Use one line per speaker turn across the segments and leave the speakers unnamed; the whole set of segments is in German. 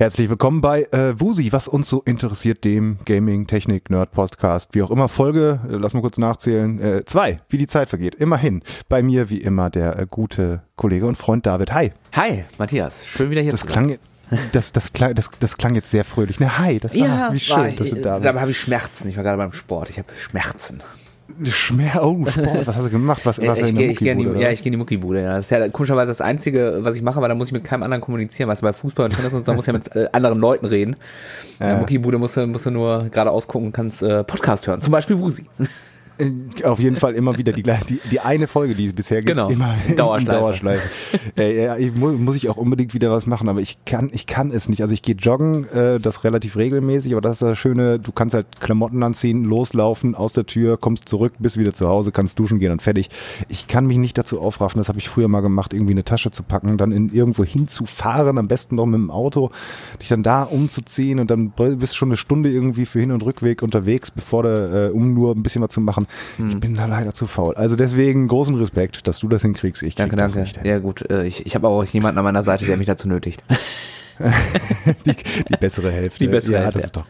Herzlich willkommen bei äh, Wusi, was uns so interessiert, dem Gaming, Technik, Nerd Podcast, wie auch immer. Folge, äh, lass mal kurz nachzählen, äh, zwei, wie die Zeit vergeht. Immerhin. Bei mir wie immer der äh, gute Kollege und Freund David. Hi.
Hi, Matthias. Schön wieder hier
das zu sein. Klang, das, das, klang, das, das klang jetzt sehr fröhlich. Ne, hi, das war,
ja,
wie schön,
war,
dass du da bist.
Dabei habe ich Schmerzen. Ich war gerade beim Sport. Ich habe Schmerzen.
Schmer oh, Sport, was hast du gemacht? Was, was
ich, gehe, ich gehe in die, ja, ich gehe in die Muckibude. Ja. Das ist ja komischerweise das Einzige, was ich mache, weil da muss ich mit keinem anderen kommunizieren. Weißt du, bei Fußball und Tennis und so, da muss ich ja mit äh, anderen Leuten reden. Ja. In der Muckibude musst du, musst du nur gerade ausgucken, kannst äh, Podcast hören. Zum Beispiel Wusi.
Äh, auf jeden Fall immer wieder die, die, die eine Folge, die es bisher gibt.
Genau.
Immer
Dauerschleife.
Dauerschleife. äh, ja, ich muss, muss ich auch unbedingt wieder was machen, aber ich kann, ich kann es nicht. Also ich gehe joggen, äh, das relativ regelmäßig, aber das ist das Schöne, du kannst halt Klamotten anziehen, loslaufen, aus der Tür, kommst zurück, bist wieder zu Hause, kannst duschen gehen und fertig. Ich kann mich nicht dazu aufraffen, das habe ich früher mal gemacht, irgendwie eine Tasche zu packen, dann in irgendwo hinzufahren, am besten noch mit dem Auto, dich dann da umzuziehen und dann bist du schon eine Stunde irgendwie für Hin- und Rückweg unterwegs, bevor du, äh, um nur ein bisschen was zu machen. Hm. Ich bin da leider zu faul. Also deswegen großen Respekt, dass du das hinkriegst. Ich
danke, danke. Ja gut, äh, ich, ich habe auch jemanden an meiner Seite, der mich dazu nötigt.
die, die, bessere Hälfte.
Die bessere
ja,
Hälfte.
Das ist doch,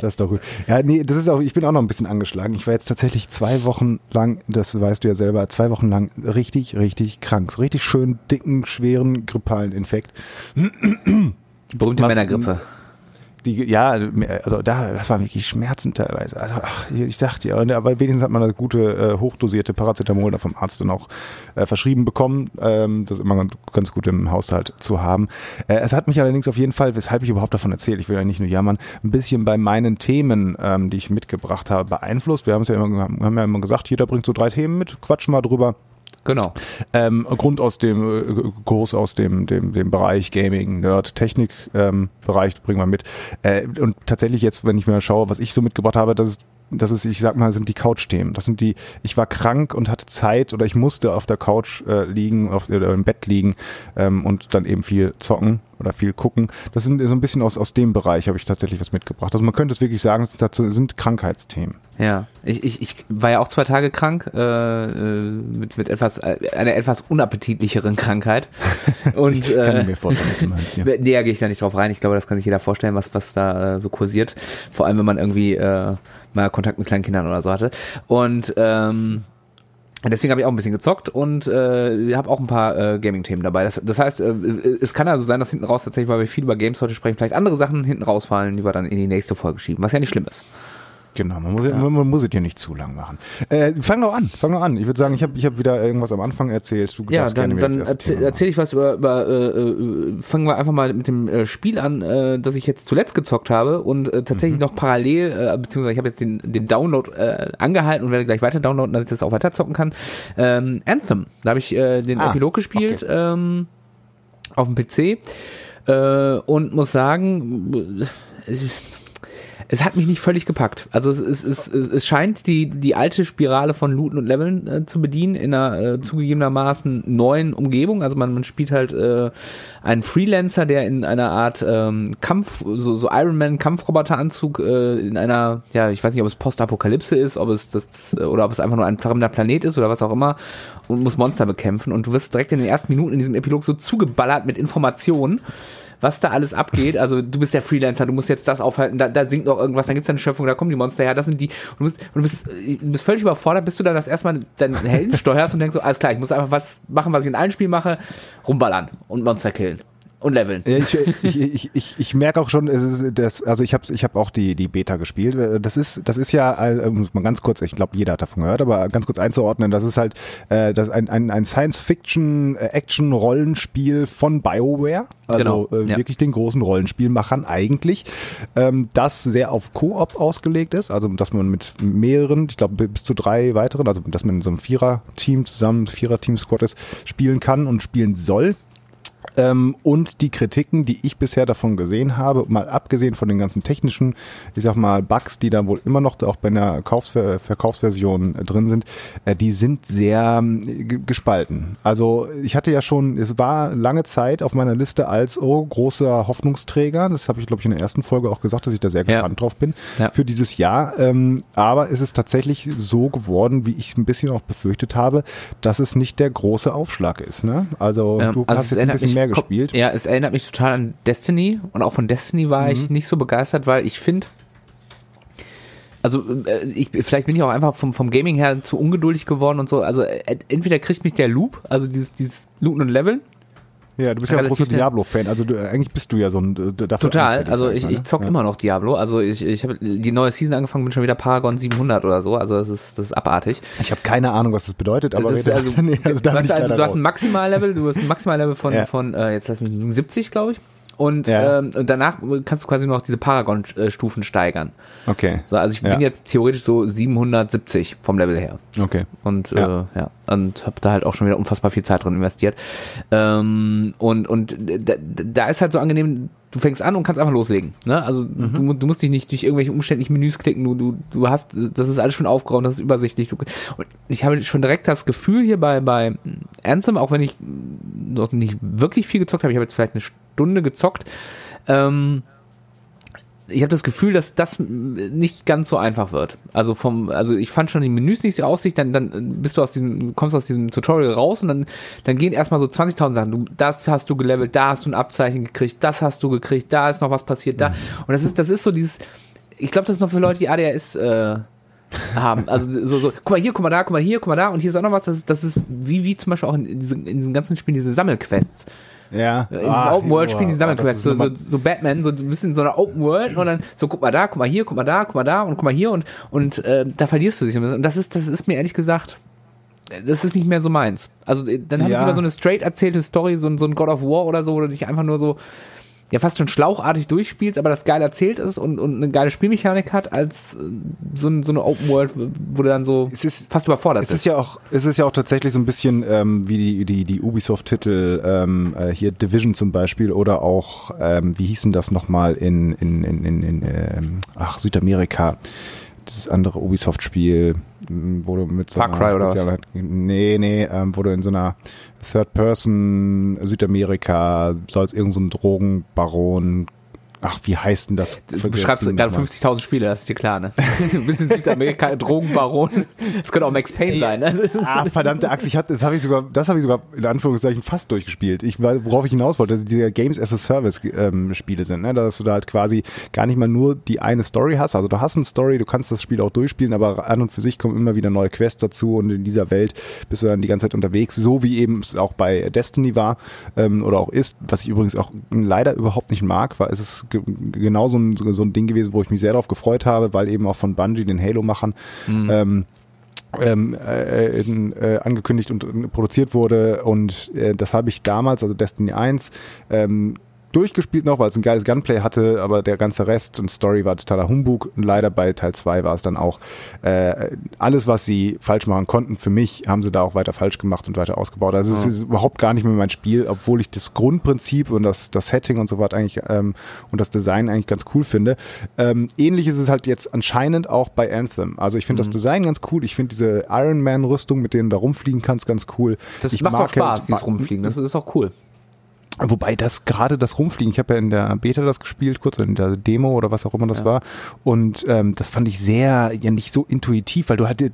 das ist doch gut. Ja, nee, das ist auch, ich bin auch noch ein bisschen angeschlagen. Ich war jetzt tatsächlich zwei Wochen lang, das weißt du ja selber, zwei Wochen lang richtig, richtig krank. So richtig schön dicken, schweren, grippalen Infekt.
Die berühmte Männergrippe
die, ja, also da, das war wirklich Schmerzen teilweise. Also ach, ich sagte ja, aber wenigstens hat man das gute, äh, hochdosierte Paracetamol da vom Arzt dann auch äh, verschrieben bekommen. Ähm, das ist immer ganz, ganz gut im Haushalt zu haben. Äh, es hat mich allerdings auf jeden Fall, weshalb ich überhaupt davon erzähle, ich will ja nicht nur jammern, ein bisschen bei meinen Themen, ähm, die ich mitgebracht habe, beeinflusst. Wir haben es ja immer, haben ja immer gesagt, jeder bringt so drei Themen mit, quatschen wir drüber.
Genau.
Ähm, Grund aus dem äh, Kurs aus dem, dem, dem Bereich Gaming, Nerd, Technik ähm, Bereich bringen wir mit. Äh, und tatsächlich jetzt, wenn ich mir schaue, was ich so mitgebracht habe, das ist das ist, ich sag mal, sind die Couch-Themen. Das sind die, ich war krank und hatte Zeit oder ich musste auf der Couch äh, liegen auf, oder im Bett liegen ähm, und dann eben viel zocken oder viel gucken. Das sind so ein bisschen aus, aus dem Bereich habe ich tatsächlich was mitgebracht. Also man könnte es wirklich sagen, das sind Krankheitsthemen.
Ja, ich, ich, ich war ja auch zwei Tage krank äh, äh mit, mit etwas äh, einer etwas unappetitlicheren Krankheit. Und
äh, kann mir vorstellen, was
du meinst, Näher gehe ich da nicht drauf rein. Ich glaube, das kann sich jeder vorstellen, was was da äh, so kursiert. Vor allem, wenn man irgendwie äh, mal Kontakt mit kleinen Kindern oder so hatte. Und ähm, Deswegen habe ich auch ein bisschen gezockt und äh, habe auch ein paar äh, Gaming-Themen dabei. Das, das heißt, äh, es kann also sein, dass hinten raus tatsächlich, weil wir viel über Games heute sprechen, vielleicht andere Sachen hinten rausfallen, die wir dann in die nächste Folge schieben, was ja nicht schlimm ist.
Genau, man muss, ja. man, man muss es hier nicht zu lang machen. Äh, fang doch an, fang doch an. Ich würde sagen, ich habe ich hab wieder irgendwas am Anfang erzählt.
Du ja, dann, dann erzähle erzähl ich was über, über äh, äh, fangen wir einfach mal mit dem äh, Spiel an, äh, das ich jetzt zuletzt gezockt habe und äh, tatsächlich mhm. noch parallel, äh, beziehungsweise ich habe jetzt den, den Download äh, angehalten und werde gleich weiter downloaden, dass ich das auch weiter zocken kann. Ähm, Anthem, da habe ich äh, den ah, Epilog gespielt okay. ähm, auf dem PC äh, und muss sagen, äh, es hat mich nicht völlig gepackt. Also es, es, es, es scheint die, die alte Spirale von Looten und Leveln äh, zu bedienen in einer äh, zugegebenermaßen neuen Umgebung. Also man, man spielt halt äh, einen Freelancer, der in einer Art ähm, Kampf, so, so Iron Man Kampfroboteranzug äh, in einer, ja, ich weiß nicht, ob es Postapokalypse ist, ob es das, das oder ob es einfach nur ein fremder Planet ist oder was auch immer und muss Monster bekämpfen und du wirst direkt in den ersten Minuten in diesem Epilog so zugeballert mit Informationen was da alles abgeht. Also du bist der Freelancer, du musst jetzt das aufhalten, da, da singt noch irgendwas, dann gibt's eine Schöpfung, da kommen die Monster her, das sind die. Du bist, du bist, du bist völlig überfordert, bis du dann das erstmal deinen Helden steuerst und denkst so, alles klar, ich muss einfach was machen, was ich in allen Spielen mache, rumballern und Monster killen und leveln.
Ich, ich, ich, ich, ich merke auch schon, es ist das, also ich habe ich hab auch die, die Beta gespielt. Das ist, das ist ja, äh, muss man ganz kurz, ich glaube, jeder hat davon gehört, aber ganz kurz einzuordnen, das ist halt äh, das ein, ein, ein Science-Fiction-Action-Rollenspiel von BioWare. Also genau, äh, ja. wirklich den großen Rollenspielmachern eigentlich, ähm, das sehr auf Koop ausgelegt ist, also dass man mit mehreren, ich glaube bis zu drei weiteren, also dass man in so einem Vierer-Team zusammen, Vierer-Team-Squad ist, spielen kann und spielen soll. Ähm, und die Kritiken, die ich bisher davon gesehen habe, mal abgesehen von den ganzen technischen, ich sag mal, Bugs, die da wohl immer noch auch bei einer Kaufsver Verkaufsversion äh, drin sind, äh, die sind sehr äh, gespalten. Also ich hatte ja schon, es war lange Zeit auf meiner Liste als oh, großer Hoffnungsträger. Das habe ich, glaube ich, in der ersten Folge auch gesagt, dass ich da sehr gespannt ja. drauf bin ja. für dieses Jahr. Ähm, aber es ist tatsächlich so geworden, wie ich es ein bisschen auch befürchtet habe, dass es nicht der große Aufschlag ist. Ne? Also
ähm,
du
also
hast jetzt ein bisschen mehr gespielt.
Ja, es erinnert mich total an Destiny und auch von Destiny war mhm. ich nicht so begeistert, weil ich finde, also äh, ich, vielleicht bin ich auch einfach vom, vom Gaming her zu ungeduldig geworden und so. Also äh, entweder kriegt mich der Loop, also dieses, dieses Looten und Leveln,
ja, du bist ja ein großer Diablo-Fan. Also du, eigentlich bist du ja so ein
äh, Total. Also ich, ich zock ja. immer noch Diablo. Also ich, ich habe die neue Season angefangen, bin schon wieder Paragon 700 oder so. Also das ist, das ist abartig.
Ich habe keine Ahnung, was das bedeutet, aber
das ist, also, nee, also du, hast, also, du hast ein Maximallevel, du hast ein Maximallevel von, ja. von äh, jetzt lass mich 70, glaube ich. Und, ja. ähm, und danach kannst du quasi nur noch diese Paragon-Stufen steigern.
Okay.
So, also ich ja. bin jetzt theoretisch so 770 vom Level her.
Okay.
Und ja, äh, ja und habe da halt auch schon wieder unfassbar viel Zeit drin investiert. Ähm, und und da, da ist halt so angenehm, du fängst an und kannst einfach loslegen. Ne? Also mhm. du, du, musst dich nicht durch irgendwelche umständlichen Menüs klicken, du, du, du hast, das ist alles schon aufgeräumt, das ist übersichtlich. Du, und ich habe schon direkt das Gefühl hier bei, bei Anthem, auch wenn ich noch nicht wirklich viel gezockt habe, ich habe jetzt vielleicht eine Stunde gezockt. Ähm, ich habe das Gefühl, dass das nicht ganz so einfach wird. Also vom, also ich fand schon die Menüs nicht so aussicht, dann, dann bist du aus diesem, kommst aus diesem Tutorial raus und dann, dann gehen erstmal so 20.000 Sachen. Du, das hast du gelevelt, da hast du ein Abzeichen gekriegt, das hast du gekriegt, da ist noch was passiert, da. Mhm. Und das ist, das ist so dieses, ich glaube, das ist noch für Leute, die ADHS, äh, haben. Also so, so, guck mal hier, guck mal da, guck mal hier, guck mal da und hier ist auch noch was. Das ist, das ist wie, wie zum Beispiel auch in diesen, in diesen ganzen Spielen diese Sammelquests.
Ja.
In diesem ah, Open World spielen die Sammelquests. So, so, so Batman, so ein bisschen so eine Open World und dann so guck mal da, guck mal hier, guck mal da, guck mal da und guck mal hier und, und äh, da verlierst du dich. Und das ist, das ist mir ehrlich gesagt, das ist nicht mehr so meins. Also dann habe ja. ich lieber so eine straight erzählte Story, so, so ein God of War oder so, wo du dich einfach nur so ja fast schon schlauchartig durchspielst, aber das geil erzählt ist und, und eine geile Spielmechanik hat, als äh, so, so eine Open World, wo du dann so
es ist, fast überfordert es bist. Ist ja auch, es ist ja auch tatsächlich so ein bisschen ähm, wie die, die, die Ubisoft-Titel, ähm, äh, hier Division zum Beispiel oder auch, ähm, wie hießen das nochmal in, in, in, in, in ähm, ach, Südamerika, dieses andere Ubisoft-Spiel, wo du mit
so Far Cry oder was?
Nee, nee, ähm, wo du in so einer Third Person Südamerika soll es irgendein so Drogenbaron Ach, wie heißt denn das?
Du beschreibst gerade 50.000 Spiele, das ist dir klar, ne? Ein bisschen Südamerika, Drogenbaron. Das könnte auch Max Payne sein, ne?
Ah, verdammte Axt, ich hatte, das habe ich sogar, das habe ich sogar in Anführungszeichen fast durchgespielt. Ich, worauf ich hinaus wollte, dass diese Games as a Service ähm, Spiele sind, ne? Dass du da halt quasi gar nicht mal nur die eine Story hast. Also du hast eine Story, du kannst das Spiel auch durchspielen, aber an und für sich kommen immer wieder neue Quests dazu und in dieser Welt bist du dann die ganze Zeit unterwegs, so wie eben es auch bei Destiny war ähm, oder auch ist, was ich übrigens auch leider überhaupt nicht mag, weil es ist genau so ein, so ein Ding gewesen, wo ich mich sehr darauf gefreut habe, weil eben auch von Bungie, den Halo-Machern, mhm. ähm, ähm, äh, äh, angekündigt und produziert wurde und äh, das habe ich damals, also Destiny 1, ähm, durchgespielt noch, weil es ein geiles Gunplay hatte, aber der ganze Rest und Story war totaler Humbug. Und leider bei Teil 2 war es dann auch äh, alles, was sie falsch machen konnten, für mich, haben sie da auch weiter falsch gemacht und weiter ausgebaut. Also ja. es ist überhaupt gar nicht mehr mein Spiel, obwohl ich das Grundprinzip und das, das Setting und so weiter eigentlich ähm, und das Design eigentlich ganz cool finde. Ähm, ähnlich ist es halt jetzt anscheinend auch bei Anthem. Also ich finde mhm. das Design ganz cool. Ich finde diese Iron Man Rüstung, mit denen du da rumfliegen kannst, ganz cool.
Das
ich
macht auch Spaß, dieses Rumfliegen. Das ist auch cool.
Wobei das gerade das Rumfliegen, ich habe ja in der Beta das gespielt, kurz in der Demo oder was auch immer das ja. war. Und ähm, das fand ich sehr, ja nicht so intuitiv, weil du halt äh,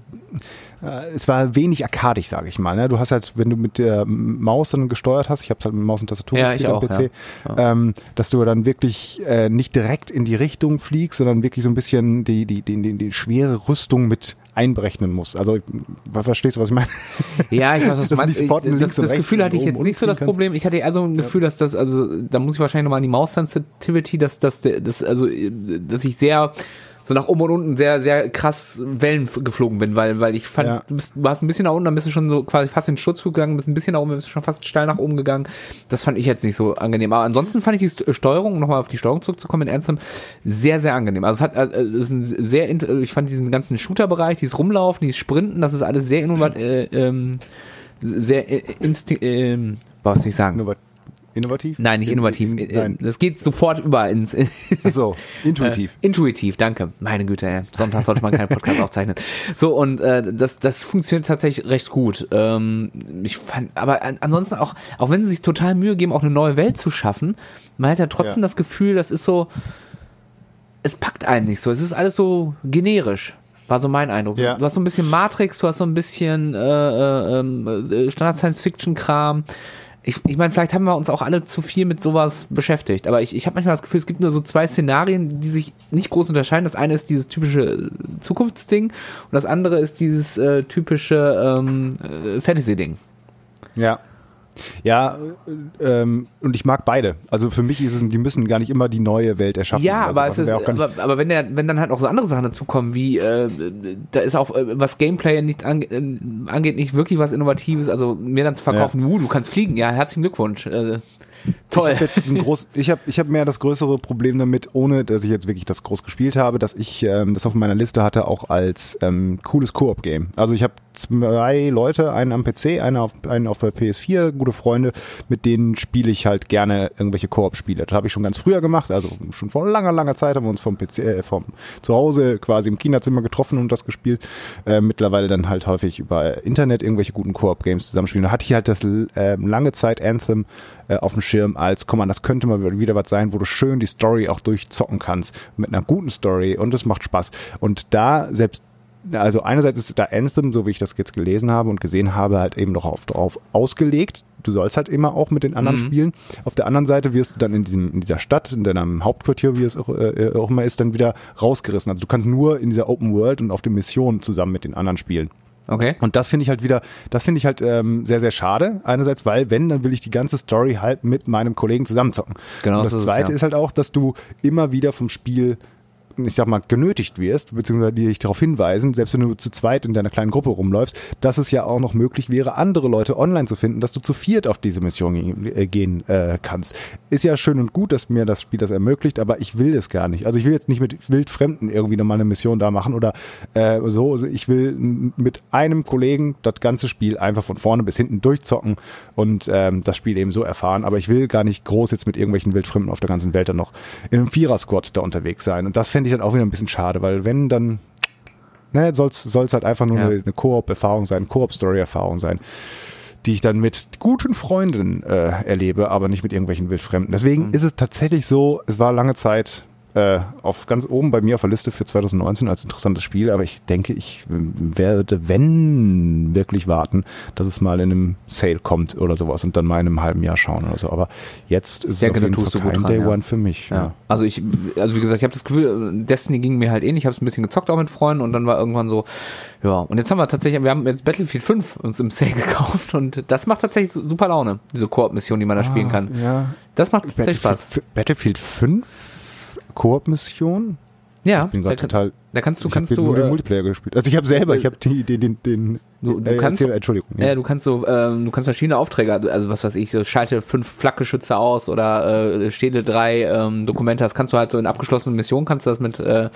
es war wenig arkadig, sage ich mal. Ne? Du hast halt, wenn du mit der Maus dann gesteuert hast, ich habe halt mit Maus und Tastatur
ja, gespielt am PC,
ja. ähm, dass du dann wirklich äh, nicht direkt in die Richtung fliegst, sondern wirklich so ein bisschen die, die, die, die, die schwere Rüstung mit einberechnen musst. Also verstehst du, was ich meine?
Ja, ich weiß, was du meinst. Ich, das, das Gefühl hatte ich jetzt nicht so das Problem. Ich hatte eher so ein Gefühl, dass das, also da muss ich wahrscheinlich nochmal an die Maus-Sensitivity, dass das, das, also, dass ich sehr so nach oben und unten sehr, sehr krass Wellen geflogen bin, weil, weil ich fand, ja. du, bist, du warst ein bisschen nach unten, dann bist du schon so quasi fast in den Schutz gegangen, bist ein bisschen nach oben, bist du schon fast steil nach oben gegangen. Das fand ich jetzt nicht so angenehm. Aber ansonsten fand ich die Steuerung, um nochmal auf die Steuerung zurückzukommen in Anthem, sehr, sehr angenehm. Also es hat, äh, es ist ein sehr, ich fand diesen ganzen Shooter-Bereich, dieses Rumlaufen, dieses Sprinten, das ist alles sehr innovativ, äh, ähm, sehr äh, instinkt, äh, was soll ich sagen?
Innovat Innovativ?
Nein, nicht innovativ. In, in, Nein. Das geht sofort über ins.
Ach so, intuitiv.
Äh, intuitiv, danke. Meine Güte, ey. Sonntag sollte man keinen Podcast aufzeichnen. So, und äh, das, das funktioniert tatsächlich recht gut. Ähm, ich fand, aber ansonsten auch, auch wenn sie sich total Mühe geben, auch eine neue Welt zu schaffen, man hat ja trotzdem ja. das Gefühl, das ist so, es packt einen nicht so. Es ist alles so generisch. War so mein Eindruck. Ja. Du hast so ein bisschen Matrix, du hast so ein bisschen äh, äh, ähm, äh Standard-Science-Fiction-Kram ich, ich meine, vielleicht haben wir uns auch alle zu viel mit sowas beschäftigt, aber ich, ich habe manchmal das Gefühl, es gibt nur so zwei Szenarien, die sich nicht groß unterscheiden. Das eine ist dieses typische äh, Zukunftsding und das andere ist dieses äh, typische ähm, äh, Fantasy-Ding.
Ja. Ja, ähm, und ich mag beide. Also für mich ist es, die müssen gar nicht immer die neue Welt erschaffen.
Ja, aber also es ist, aber, aber, wenn der, wenn dann halt auch so andere Sachen dazukommen, wie äh, da ist auch äh, was Gameplay nicht ange, äh, angeht, nicht wirklich was Innovatives. Also mir dann zu verkaufen, ja. uh, du kannst fliegen, ja, herzlichen Glückwunsch. Äh,
Toll. Ich habe ich habe ich hab mehr das größere Problem damit, ohne dass ich jetzt wirklich das groß gespielt habe, dass ich ähm, das auf meiner Liste hatte auch als ähm, cooles Koop-Game. Also ich habe zwei Leute, einen am PC, einen auf, einen auf der PS4, gute Freunde, mit denen spiele ich halt gerne irgendwelche Koop-Spiele. Das habe ich schon ganz früher gemacht, also schon vor langer, langer Zeit haben wir uns vom PC, äh, vom Zuhause quasi im Kinderzimmer getroffen und das gespielt. Äh, mittlerweile dann halt häufig über Internet irgendwelche guten Koop-Games zusammenspielen. Da hatte ich halt das äh, lange Zeit Anthem äh, auf dem Schirm als, komm mal, das könnte mal wieder was sein, wo du schön die Story auch durchzocken kannst mit einer guten Story und es macht Spaß. Und da selbst also einerseits ist da Anthem, so wie ich das jetzt gelesen habe und gesehen habe, halt eben noch auf, drauf ausgelegt. Du sollst halt immer auch mit den anderen mhm. spielen. Auf der anderen Seite wirst du dann in diesem in dieser Stadt, in deinem Hauptquartier, wie es auch, äh, auch immer ist, dann wieder rausgerissen. Also du kannst nur in dieser Open World und auf den Missionen zusammen mit den anderen spielen.
Okay.
Und das finde ich halt wieder, das finde ich halt ähm, sehr, sehr schade. Einerseits, weil wenn, dann will ich die ganze Story halt mit meinem Kollegen zusammenzocken. Genau. Und das Zweite ist, ja. ist halt auch, dass du immer wieder vom Spiel ich sag mal, genötigt wirst, beziehungsweise die dich darauf hinweisen, selbst wenn du zu zweit in deiner kleinen Gruppe rumläufst, dass es ja auch noch möglich wäre, andere Leute online zu finden, dass du zu viert auf diese Mission äh, gehen äh, kannst. Ist ja schön und gut, dass mir das Spiel das ermöglicht, aber ich will es gar nicht. Also ich will jetzt nicht mit wildfremden irgendwie nochmal eine Mission da machen oder äh, so. Also ich will mit einem Kollegen das ganze Spiel einfach von vorne bis hinten durchzocken und ähm, das Spiel eben so erfahren. Aber ich will gar nicht groß jetzt mit irgendwelchen Wildfremden auf der ganzen Welt dann noch in einem Vierer-Squad da unterwegs sein. Und das fände fände ich dann auch wieder ein bisschen schade, weil wenn dann, ne, soll es halt einfach nur ja. eine, eine Koop-Erfahrung sein, Koop-Story-Erfahrung sein, die ich dann mit guten Freunden äh, erlebe, aber nicht mit irgendwelchen Wildfremden. Deswegen mhm. ist es tatsächlich so, es war lange Zeit äh, auf ganz oben bei mir auf der Liste für 2019 als interessantes Spiel, aber ich denke, ich werde, wenn, wirklich warten, dass es mal in einem Sale kommt oder sowas und dann mal in einem halben Jahr schauen oder so. Aber jetzt ist es
auf jeden Fall kein dran, Day ja. One für mich. Ja. ja. Also ich, also wie gesagt, ich habe das Gefühl, Destiny ging mir halt ähnlich, ich habe es ein bisschen gezockt auch mit Freunden und dann war irgendwann so, ja, und jetzt haben wir tatsächlich, wir haben jetzt Battlefield 5 uns im Sale gekauft und das macht tatsächlich super Laune, diese Koop-Mission, die man da ah, spielen kann.
Ja.
Das macht tatsächlich Spaß.
Battlefield 5? Koop-Mission?
Ja,
ich bin gerade total.
Da kannst du,
ich
kannst du.
nur den äh, Multiplayer gespielt. Also ich habe selber, ich habe den, den, den, den
du, du äh, kannst,
erzähl, Entschuldigung.
Ja. ja, du kannst so, ähm, du kannst verschiedene Aufträge, also was weiß ich, so schalte fünf Flakgeschütze aus oder äh, stehle drei ähm, Dokumente. Das kannst du halt so in abgeschlossenen Missionen kannst du das mit äh,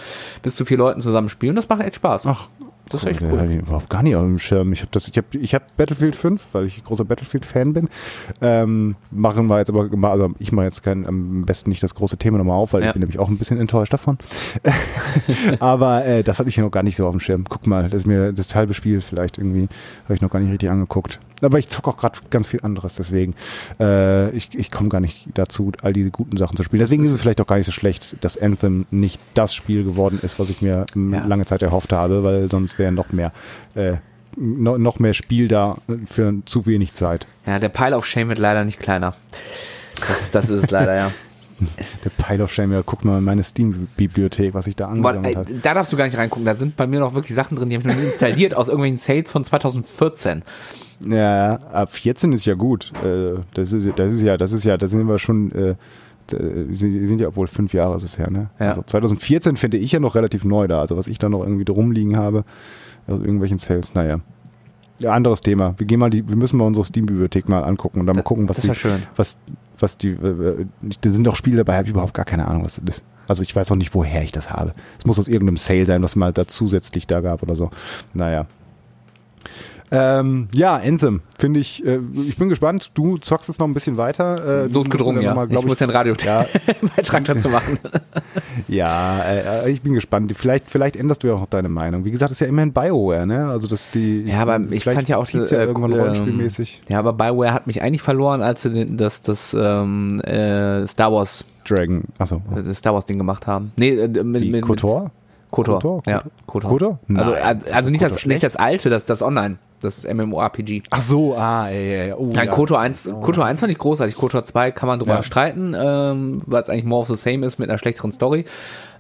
bis zu vier Leuten zusammen spielen. Das macht echt Spaß.
Ach, das ist echt cool. Ich überhaupt gar nicht auf dem Schirm. Ich habe das, ich habe, ich habe Battlefield 5, weil ich großer Battlefield-Fan bin. Ähm, machen wir jetzt aber, also ich mache jetzt kein, am besten nicht das große Thema nochmal auf, weil ja. ich bin nämlich auch ein bisschen enttäuscht davon. aber äh, das hatte ich noch gar nicht so auf dem Schirm. Guck mal, das ist mir das halbe Spiel vielleicht irgendwie, habe ich noch gar nicht richtig angeguckt. Aber ich zocke auch gerade ganz viel anderes, deswegen äh, ich, ich komme gar nicht dazu, all diese guten Sachen zu spielen. Deswegen ist es vielleicht auch gar nicht so schlecht, dass Anthem nicht das Spiel geworden ist, was ich mir ja. lange Zeit erhofft habe, weil sonst wäre noch mehr äh, no, noch mehr Spiel da für zu wenig Zeit.
Ja, der Pile of Shame wird leider nicht kleiner. Das, das ist es leider, ja.
Der Pile of Shame, ja, guck mal in meine Steam-Bibliothek, was ich da angesammelt habe.
Da darfst du gar nicht reingucken, da sind bei mir noch wirklich Sachen drin, die habe ich noch nie installiert, aus irgendwelchen Sales von 2014.
Ja, ab 14 ist ja gut. Äh, das ist, das ist ja, das ist ja, da sind wir schon, äh, sie sind ja wohl fünf Jahre ist es her, ne? Ja. Also 2014 finde ich ja noch relativ neu da. Also was ich da noch irgendwie rumliegen habe, also irgendwelchen Sales, naja. Ja, anderes Thema. Wir gehen mal die, wir müssen mal unsere Steam-Bibliothek mal angucken und dann mal gucken, was die, was, was die, äh, da sind doch Spiele dabei, habe ich überhaupt gar keine Ahnung, was das ist. Also ich weiß auch nicht, woher ich das habe. Es muss aus irgendeinem Sale sein, was mal da zusätzlich da gab oder so. Naja. Ähm, ja, Anthem, finde ich, äh, ich bin gespannt. Du zockst es noch ein bisschen weiter.
Äh, Notgedrungen, ja. Mal, ich, ich muss den Radio-Beitrag ja. dazu machen.
ja, äh, ich bin gespannt. Vielleicht, vielleicht änderst du ja auch noch deine Meinung. Wie gesagt, ist ja immerhin Bioware, ne? Also, dass die.
Ja, aber ich fand ja auch
ja äh, irgendwann ähm, rollenspielmäßig.
Ja, aber Bioware hat mich eigentlich verloren, als sie das, das ähm, äh, Star Wars
Dragon, achso.
Das Star Wars Ding gemacht haben. Nee, äh,
mit, mit,
Kotor? Kotor. Kotor? Ja, Kotor. Kotor? Also, also, also nicht, das, nicht das alte, das, das Online. Das ist MMORPG.
Ach so, ah, ja, ja.
Oh, ja, Koto 1, Koto 1 fand ich großartig. Koto 2 kann man drüber ja. streiten, ähm, weil es eigentlich more of the same ist mit einer schlechteren Story.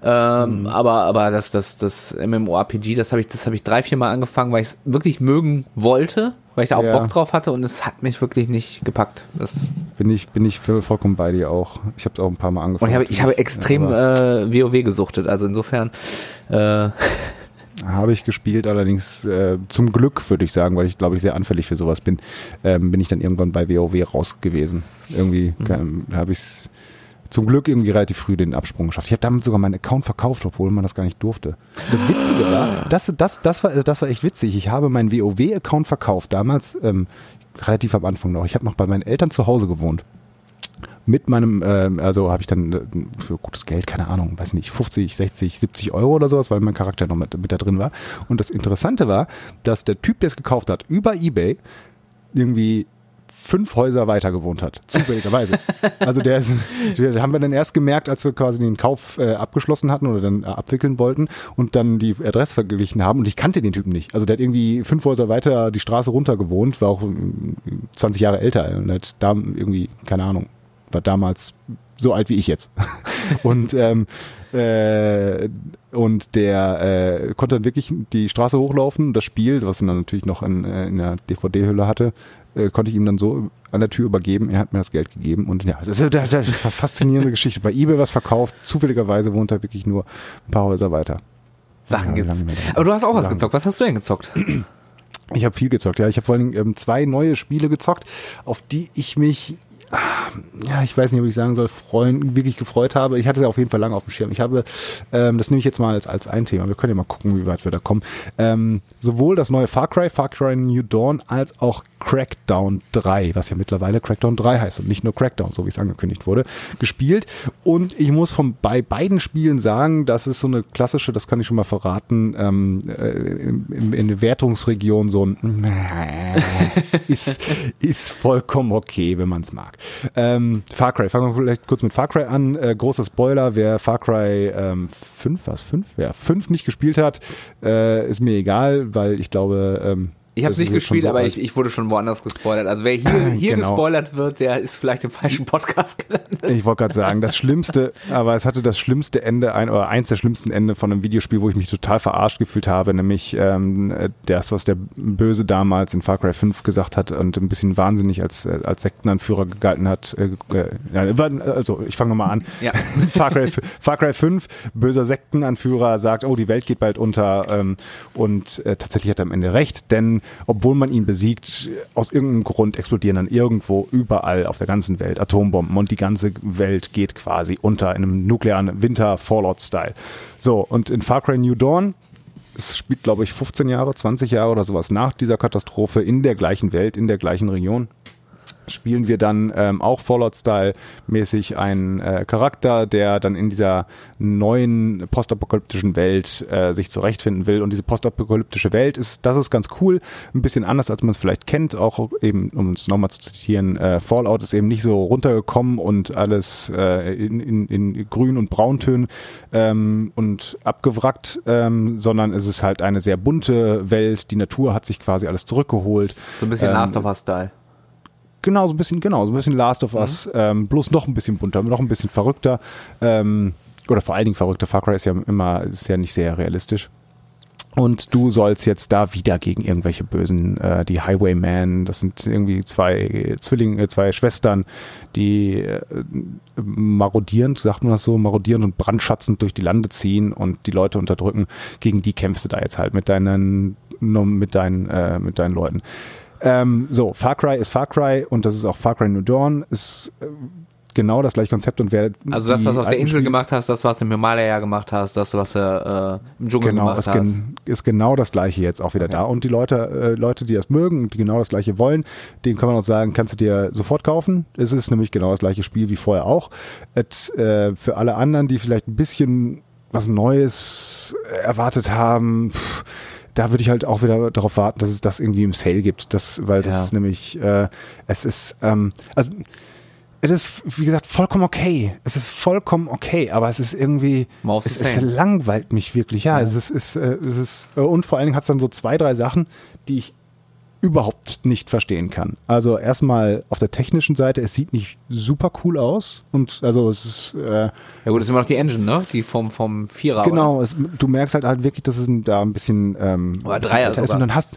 Ähm, mhm. Aber aber das das das MMORPG, das habe ich das habe ich drei vier Mal angefangen, weil ich es wirklich mögen wollte, weil ich da auch ja. Bock drauf hatte und es hat mich wirklich nicht gepackt. Das
bin ich bin ich vollkommen bei dir auch. Ich habe es auch ein paar Mal angefangen.
Und ich habe ich habe extrem äh, WoW gesuchtet, also insofern. Äh,
habe ich gespielt, allerdings äh, zum Glück, würde ich sagen, weil ich glaube ich sehr anfällig für sowas bin, ähm, bin ich dann irgendwann bei WoW raus gewesen. Irgendwie mhm. habe ich es zum Glück irgendwie relativ früh den Absprung geschafft. Ich habe damit sogar meinen Account verkauft, obwohl man das gar nicht durfte. Das Witzige war, das, das, das, war, das war echt witzig. Ich habe meinen WoW-Account verkauft, damals ähm, relativ am Anfang noch. Ich habe noch bei meinen Eltern zu Hause gewohnt mit meinem, äh, also habe ich dann äh, für gutes Geld, keine Ahnung, weiß nicht, 50, 60, 70 Euro oder sowas, weil mein Charakter noch mit, mit da drin war. Und das Interessante war, dass der Typ, der es gekauft hat, über Ebay irgendwie fünf Häuser weiter gewohnt hat, zufälligerweise. also der, ist, der haben wir dann erst gemerkt, als wir quasi den Kauf äh, abgeschlossen hatten oder dann äh, abwickeln wollten und dann die Adresse verglichen haben und ich kannte den Typen nicht. Also der hat irgendwie fünf Häuser weiter die Straße runter gewohnt, war auch 20 Jahre älter und hat da irgendwie, keine Ahnung, war damals so alt wie ich jetzt. und ähm, äh, und der äh, konnte dann wirklich die Straße hochlaufen. Das Spiel, was er dann natürlich noch in, äh, in der DVD-Hülle hatte, äh, konnte ich ihm dann so an der Tür übergeben. Er hat mir das Geld gegeben und ja, das ist eine, eine faszinierende Geschichte. Bei eBay was verkauft, zufälligerweise wohnt er wirklich nur ein paar Häuser weiter.
Sachen ja, gibt's. Aber du hast auch was gezockt. Was hast du denn gezockt?
Ich habe viel gezockt, ja. Ich habe vor allem ähm, zwei neue Spiele gezockt, auf die ich mich ja, ich weiß nicht, ob ich sagen soll, freuen, wirklich gefreut habe. Ich hatte es ja auf jeden Fall lange auf dem Schirm. Ich habe, ähm, das nehme ich jetzt mal als, als ein Thema. Wir können ja mal gucken, wie weit wir da kommen. Ähm, sowohl das neue Far Cry, Far Cry New Dawn, als auch Crackdown 3, was ja mittlerweile Crackdown 3 heißt und nicht nur Crackdown, so wie es angekündigt wurde, gespielt. Und ich muss von bei beiden Spielen sagen, das ist so eine klassische, das kann ich schon mal verraten, ähm, äh, in, in der Wertungsregion so ein ist, ist vollkommen okay, wenn man es mag. Ähm, Far Cry, fangen wir vielleicht kurz mit Far Cry an. Äh, großer Spoiler, wer Far Cry ähm, 5, was, 5? Ja, 5 nicht gespielt hat, äh, ist mir egal, weil ich glaube, ähm,
ich habe es nicht gespielt, so aber ich, ich wurde schon woanders gespoilert. Also wer hier, hier genau. gespoilert wird, der ist vielleicht im falschen Podcast
gelandet. Ich wollte gerade sagen, das Schlimmste, aber es hatte das schlimmste Ende, ein, oder eins der schlimmsten Ende von einem Videospiel, wo ich mich total verarscht gefühlt habe, nämlich ähm, das, was der Böse damals in Far Cry 5 gesagt hat und ein bisschen wahnsinnig als, als Sektenanführer gegalten hat. Äh, äh, also ich fange nochmal an. Ja. Far, Cry, Far Cry 5, böser Sektenanführer sagt, oh, die Welt geht bald unter ähm, und äh, tatsächlich hat er am Ende recht, denn obwohl man ihn besiegt, aus irgendeinem Grund explodieren dann irgendwo überall auf der ganzen Welt Atombomben und die ganze Welt geht quasi unter in einem nuklearen Winter-Fallout-Style. So, und in Far Cry New Dawn es spielt, glaube ich, 15 Jahre, 20 Jahre oder sowas nach dieser Katastrophe in der gleichen Welt, in der gleichen Region spielen wir dann ähm, auch Fallout-Style-mäßig einen äh, Charakter, der dann in dieser neuen postapokalyptischen Welt äh, sich zurechtfinden will. Und diese postapokalyptische Welt ist, das ist ganz cool, ein bisschen anders, als man es vielleicht kennt. Auch eben, um es nochmal zu zitieren, äh, Fallout ist eben nicht so runtergekommen und alles äh, in, in, in Grün- und Brauntönen ähm, und abgewrackt, ähm, sondern es ist halt eine sehr bunte Welt. Die Natur hat sich quasi alles zurückgeholt.
So ein bisschen ähm, Last of Us-Style.
Genau, so ein bisschen, genau, so ein bisschen Last of Us, mhm. ähm, bloß noch ein bisschen bunter, noch ein bisschen verrückter. Ähm, oder vor allen Dingen verrückter. Far Cry ist ja immer, ist ja nicht sehr realistisch. Und du sollst jetzt da wieder gegen irgendwelche Bösen, äh, die Highwaymen, das sind irgendwie zwei Zwillinge, zwei Schwestern, die äh, marodierend, sagt man das so, marodierend und brandschatzend durch die Lande ziehen und die Leute unterdrücken. Gegen die kämpfst du da jetzt halt mit deinen, mit deinen, äh, mit deinen Leuten. Ähm, so, Far Cry ist Far Cry und das ist auch Far Cry New Dawn, ist äh, genau das gleiche Konzept und wer
Also das, was du auf der Insel gemacht hast, das, was du im Himalaya gemacht hast, das, was du äh, im Dschungel
genau,
gemacht
hast. Gen ist genau das gleiche jetzt auch wieder okay. da. Und die Leute, äh, Leute, die das mögen und die genau das gleiche wollen, denen kann man auch sagen, kannst du dir sofort kaufen. Es ist nämlich genau das gleiche Spiel wie vorher auch. Et, äh, für alle anderen, die vielleicht ein bisschen was Neues erwartet haben, pff, da würde ich halt auch wieder darauf warten, dass es das irgendwie im Sale gibt. Das, weil das ja. ist nämlich, äh, es ist, ähm, also es ist, wie gesagt, vollkommen okay. Es ist vollkommen okay, aber es ist irgendwie, es, es langweilt mich wirklich. Ja, ja. es ist, ist, äh, es ist, äh, und vor allen Dingen hat es dann so zwei, drei Sachen, die ich überhaupt nicht verstehen kann. Also erstmal auf der technischen Seite, es sieht nicht super cool aus und also es ist
äh, ja gut, das ist immer noch die Engine, ne? Die vom vom Vierer.
Genau, es, du merkst halt halt wirklich, dass es da ein bisschen ähm,
oder Dreier
ist und dann hast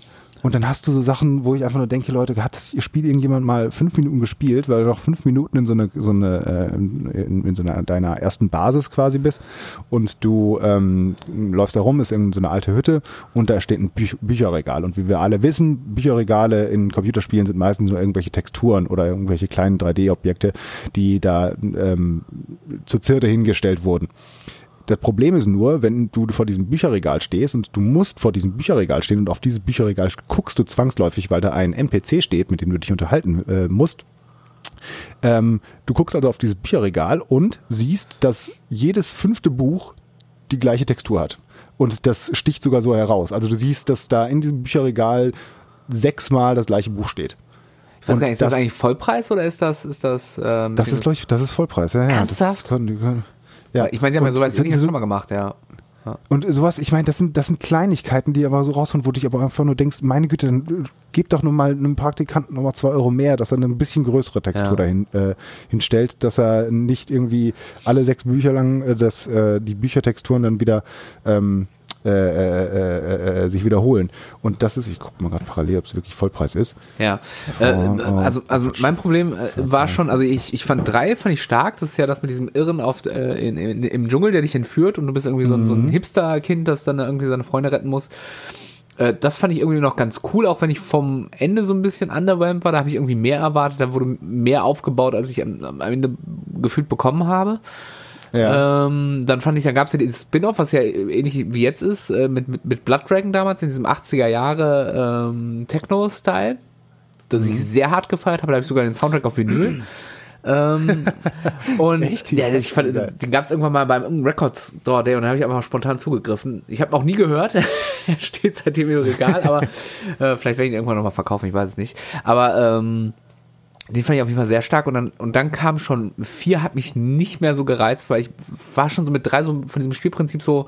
und dann hast du so Sachen, wo ich einfach nur denke, Leute, hat das Spiel irgendjemand mal fünf Minuten gespielt, weil du noch fünf Minuten in so eine, so eine, äh, in, in so einer deiner ersten Basis quasi bist und du ähm, läufst da rum, ist in so eine alte Hütte und da steht ein Büch Bücherregal. Und wie wir alle wissen, Bücherregale in Computerspielen sind meistens nur irgendwelche Texturen oder irgendwelche kleinen 3D-Objekte, die da ähm, zur Zirte hingestellt wurden. Das Problem ist nur, wenn du vor diesem Bücherregal stehst und du musst vor diesem Bücherregal stehen und auf dieses Bücherregal guckst du zwangsläufig, weil da ein NPC steht, mit dem du dich unterhalten äh, musst. Ähm, du guckst also auf dieses Bücherregal und siehst, dass jedes fünfte Buch die gleiche Textur hat. Und das sticht sogar so heraus. Also du siehst, dass da in diesem Bücherregal sechsmal das gleiche Buch steht.
Ich weiß gar nicht, ist das, das, eigentlich Vollpreis oder ist das, ist das,
ähm, das ist, das ist Vollpreis, ja, ja.
Ernsthaft? Das können, können, ja. Ich meine, die haben ja sowas ähnliches schon mal gemacht, ja.
ja. Und sowas, ich meine, das sind, das sind Kleinigkeiten, die aber so rausholen, wo du dich aber einfach nur denkst, meine Güte, dann äh, gib doch nur mal einem Praktikanten nochmal zwei Euro mehr, dass er eine ein bisschen größere Textur ja. dahin äh, hinstellt, dass er nicht irgendwie alle sechs Bücher lang äh, das, äh, die Büchertexturen dann wieder ähm, äh, äh, äh, sich wiederholen. Und das ist, ich gucke mal gerade parallel, ob es wirklich Vollpreis ist.
Ja, äh, also, also mein Problem war schon, also ich, ich fand drei, fand ich stark, das ist ja das mit diesem Irren auf, in, in, im Dschungel, der dich entführt und du bist irgendwie so, mhm. so ein mhm. Hipster-Kind, das dann irgendwie seine Freunde retten muss das fand ich irgendwie noch ganz cool, auch wenn ich vom Ende so ein bisschen underwhelmed war. Da habe ich irgendwie mehr erwartet, da wurde mehr aufgebaut, als ich am, am Ende gefühlt bekommen habe. Ja. Ähm, dann fand ich, dann gab es ja dieses Spin-off, was ja ähnlich wie jetzt ist, äh, mit, mit, mit Blood Dragon damals, in diesem 80er Jahre ähm, Techno-Style, das mhm. ich sehr hart gefeiert habe. Da habe ich sogar den Soundtrack auf Vinyl. ähm, und Echt? ja, ich fand, den gab es irgendwann mal beim Record Store Day und da habe ich einfach mal spontan zugegriffen. Ich habe auch nie gehört, er steht seitdem im Regal, aber äh, vielleicht werde ich ihn irgendwann nochmal verkaufen, ich weiß es nicht. Aber ähm, den fand ich auf jeden Fall sehr stark und dann, und dann kam schon vier, hat mich nicht mehr so gereizt, weil ich war schon so mit drei so von diesem Spielprinzip so,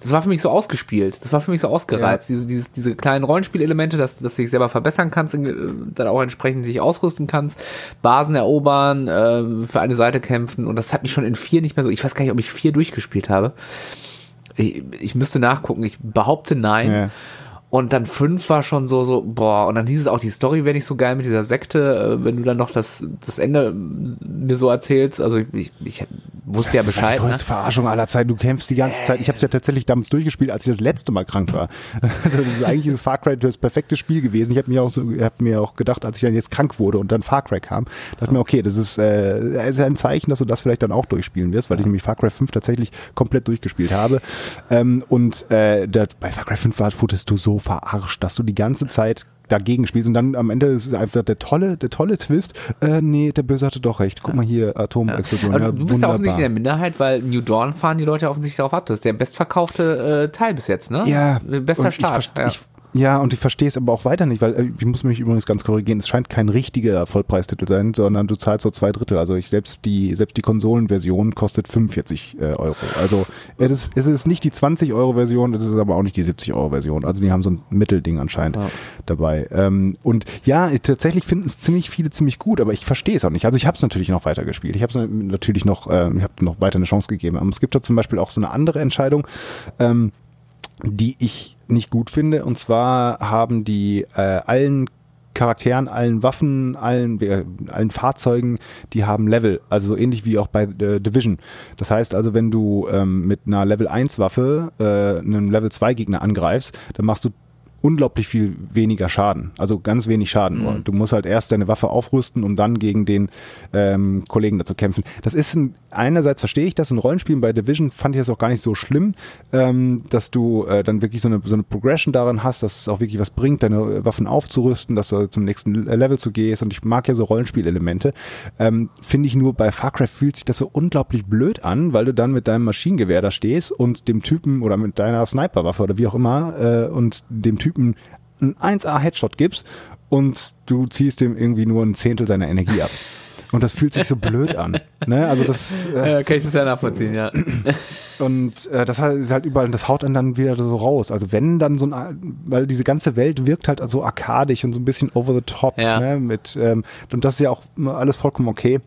das war für mich so ausgespielt, das war für mich so ausgereizt, ja. diese, diese, diese kleinen Rollenspielelemente, dass, dass du dich selber verbessern kannst, dann auch entsprechend dich ausrüsten kannst, Basen erobern, äh, für eine Seite kämpfen und das hat mich schon in vier nicht mehr so, ich weiß gar nicht, ob ich vier durchgespielt habe. Ich, ich müsste nachgucken, ich behaupte nein. Ja. Und dann fünf war schon so, so, boah, und dann hieß es auch, die Story wäre nicht so geil mit dieser Sekte, äh, wenn du dann noch das, das Ende mir so erzählst. Also ich, ich wusste ja Bescheid.
Das ist die größte ne? Verarschung aller Zeiten. Du kämpfst die ganze Zeit. Ich habe es ja tatsächlich damals durchgespielt, als ich das letzte Mal krank war. Also das ist eigentlich das Far Cry das perfekte Spiel gewesen. Ich habe mir auch so, hab mir auch gedacht, als ich dann jetzt krank wurde und dann Far Cry kam, dachte mir, okay, das ist, äh, ist ja ein Zeichen, dass du das vielleicht dann auch durchspielen wirst, weil ich nämlich Far Cry 5 tatsächlich komplett durchgespielt habe. Ähm, und äh, da, bei Far Cry 5 war, wurdest du so verarscht, dass du die ganze Zeit dagegen spielst und dann am Ende ist es einfach der tolle, der tolle Twist. Äh, nee, der Böse hatte doch recht. Guck mal hier, Atomexplosion.
Ja. du bist ja offensichtlich in der Minderheit, weil New Dawn fahren die Leute offensichtlich darauf ab. Das ist der bestverkaufte äh, Teil bis jetzt, ne?
Ja.
Bester Start.
Ich, ja. ich, ja, und ich verstehe es aber auch weiter nicht, weil äh, ich muss mich übrigens ganz korrigieren, es scheint kein richtiger Vollpreistitel sein, sondern du zahlst so zwei Drittel. Also ich selbst die selbst die Konsolenversion kostet 45 äh, Euro. Also es ist, es ist nicht die 20 Euro Version, es ist aber auch nicht die 70 Euro Version. Also die haben so ein Mittelding anscheinend ja. dabei. Ähm, und ja, tatsächlich finden es ziemlich viele ziemlich gut, aber ich verstehe es auch nicht. Also ich habe es natürlich noch weiter gespielt. Ich habe es natürlich noch, äh, ich habe noch weiter eine Chance gegeben. Aber es gibt da zum Beispiel auch so eine andere Entscheidung. Ähm, die ich nicht gut finde. Und zwar haben die äh, allen Charakteren, allen Waffen, allen, äh, allen Fahrzeugen, die haben Level, also so ähnlich wie auch bei äh, Division. Das heißt also, wenn du ähm, mit einer Level 1 Waffe äh, einen Level 2 Gegner angreifst, dann machst du unglaublich viel weniger Schaden. Also ganz wenig Schaden. Mhm. Du musst halt erst deine Waffe aufrüsten, um dann gegen den ähm, Kollegen dazu kämpfen. Das ist ein, einerseits verstehe ich das, in Rollenspielen bei Division fand ich das auch gar nicht so schlimm, ähm, dass du äh, dann wirklich so eine, so eine Progression daran hast, dass es auch wirklich was bringt, deine Waffen aufzurüsten, dass du zum nächsten Level zu gehst. Und ich mag ja so Rollenspielelemente. Ähm, Finde ich nur bei Far Cry fühlt sich das so unglaublich blöd an, weil du dann mit deinem Maschinengewehr da stehst und dem Typen oder mit deiner Sniperwaffe oder wie auch immer äh, und dem Typen Typen einen 1A-Headshot gibst und du ziehst dem irgendwie nur ein Zehntel seiner Energie ab. Und das fühlt sich so blöd an. Ne? Also das
äh, kann ich total nachvollziehen, ja.
Und äh, das ist halt überall, das haut dann dann wieder so raus. Also wenn dann so ein, weil diese ganze Welt wirkt halt so arkadisch und so ein bisschen over the top, ja. ne? Mit ähm, und das ist ja auch alles vollkommen okay.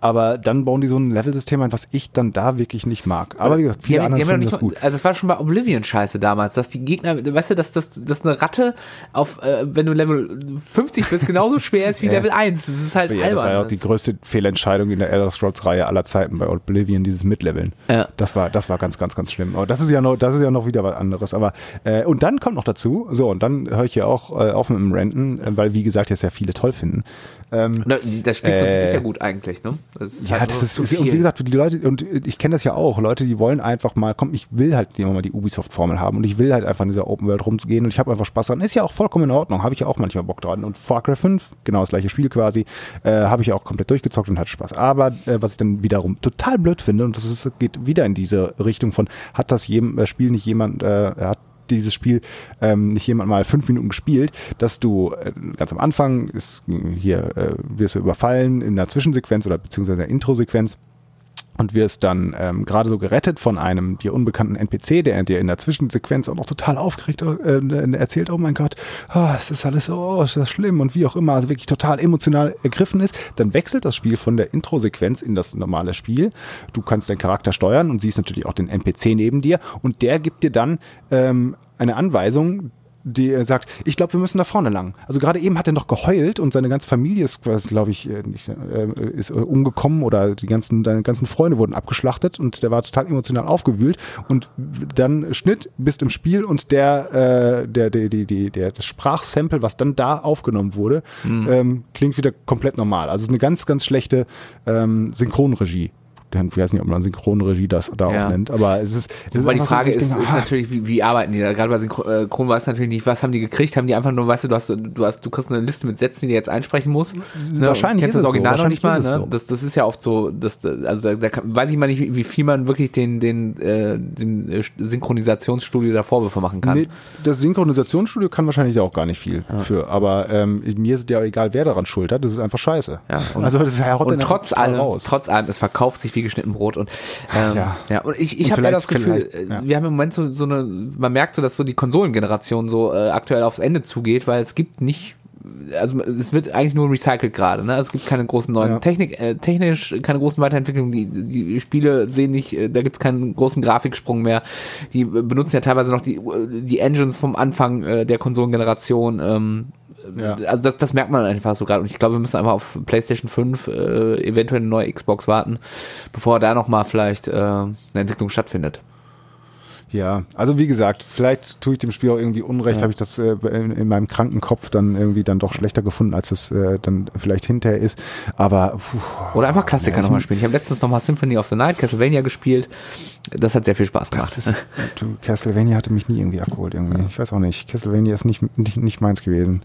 Aber dann bauen die so ein Level-System ein, was ich dann da wirklich nicht mag. Aber wie gesagt, viele
die
anderen
finden das gut. Also es war schon bei Oblivion scheiße damals, dass die Gegner, weißt du, dass das dass eine Ratte auf, äh, wenn du Level 50 bist, genauso schwer ist wie Level 1. Das ist halt
ja, albern. Das war ja auch die größte Fehlentscheidung in der Elder Scrolls-Reihe aller Zeiten bei Oblivion, dieses Mitleveln. Ja. Das war, das war ganz, ganz, ganz schlimm. Aber das ist ja noch, das ist ja noch wieder was anderes. Aber äh, und dann kommt noch dazu, so, und dann höre ich ja auch äh, auf mit dem Renten, äh, weil wie gesagt, jetzt ja viele toll finden.
Ähm, das Spielprinzip äh, ist ja gut eigentlich, ne?
Das ja, halt das ist, ist und wie gesagt, die Leute, und ich kenne das ja auch, Leute, die wollen einfach mal, komm, ich will halt immer mal die Ubisoft-Formel haben und ich will halt einfach in dieser Open World rumgehen und ich habe einfach Spaß dran. Ist ja auch vollkommen in Ordnung, habe ich ja auch manchmal Bock dran. Und Far Cry 5, genau das gleiche Spiel quasi, äh, habe ich auch komplett durchgezockt und hat Spaß. Aber äh, was ich dann wiederum total blöd finde, und das ist, geht wieder in diese Richtung von, hat das jedem, äh, Spiel nicht jemand, äh, hat dieses Spiel ähm, nicht jemand mal fünf Minuten gespielt, dass du äh, ganz am Anfang ist hier äh, wirst du überfallen in der Zwischensequenz oder beziehungsweise der Introsequenz und wirst dann ähm, gerade so gerettet von einem dir unbekannten NPC, der dir in der Zwischensequenz auch noch total aufgeregt äh, erzählt, oh mein Gott, oh, es ist alles so, oh, ist das schlimm und wie auch immer, also wirklich total emotional ergriffen ist, dann wechselt das Spiel von der Introsequenz in das normale Spiel. Du kannst deinen Charakter steuern und siehst natürlich auch den NPC neben dir und der gibt dir dann ähm, eine Anweisung, die sagt, ich glaube, wir müssen da vorne lang. Also gerade eben hat er noch geheult und seine ganze Familie ist, glaube ich, äh, nicht, äh, ist äh, umgekommen oder die ganzen, deine ganzen Freunde wurden abgeschlachtet und der war total emotional aufgewühlt und dann Schnitt, bist im Spiel und der, äh, der, der, die, die, der, das Sprachsample, was dann da aufgenommen wurde, mhm. ähm, klingt wieder komplett normal. Also es ist eine ganz, ganz schlechte ähm, Synchronregie ich weiß nicht, ob man Synchronregie das da ja. auch nennt, aber es ist.
Es aber ist die Frage so, ist, denke, ist ah. natürlich, wie, wie arbeiten die da? Gerade bei Synchron äh, weiß natürlich nicht, was haben die gekriegt? Haben die einfach nur, weißt du, du hast, du hast, du kriegst eine Liste mit Sätzen, die du jetzt einsprechen musst. Ne?
Wahrscheinlich.
Kennst
das
Original
so.
noch nicht mal, ne? So. Das, das ist ja oft so, das, also da, da kann, weiß ich mal nicht, wie viel man wirklich den, den, äh, dem äh, Synchronisationsstudio da Vorwürfe machen kann. Nee,
das Synchronisationsstudio kann wahrscheinlich auch gar nicht viel ja. für, aber ähm, mir ist ja egal, wer daran schuld hat, das ist einfach scheiße.
Ja, und, also das ist ja und trotz allem, raus. trotz allem, es verkauft sich wie geschnitten Brot und ähm, ja. ja, und ich, ich habe ja das Gefühl, ja. wir haben im Moment so, so eine, man merkt so, dass so die Konsolengeneration so äh, aktuell aufs Ende zugeht, weil es gibt nicht also es wird eigentlich nur recycelt gerade, ne? Es gibt keine großen neuen ja. Technik, äh, technisch keine großen Weiterentwicklungen. Die, die Spiele sehen nicht, äh, da gibt es keinen großen Grafiksprung mehr. Die benutzen ja teilweise noch die die Engines vom Anfang äh, der Konsolengeneration. Ähm, ja. Also das, das merkt man einfach so gerade. Und ich glaube, wir müssen einfach auf PlayStation 5 äh, eventuell eine neue Xbox warten, bevor da nochmal vielleicht äh, eine Entwicklung stattfindet.
Ja, also wie gesagt, vielleicht tue ich dem Spiel auch irgendwie Unrecht, ja. habe ich das äh, in, in, meinem kranken Kopf dann irgendwie dann doch schlechter gefunden, als es äh, dann vielleicht hinterher ist. Aber
puh, oder einfach Klassiker ja, nochmal spielen. Ich habe letztens nochmal Symphony of the Night, Castlevania gespielt. Das hat sehr viel Spaß gemacht.
Ist, du, Castlevania hatte mich nie irgendwie abgeholt irgendwie. Ich weiß auch nicht. Castlevania ist nicht nicht, nicht meins gewesen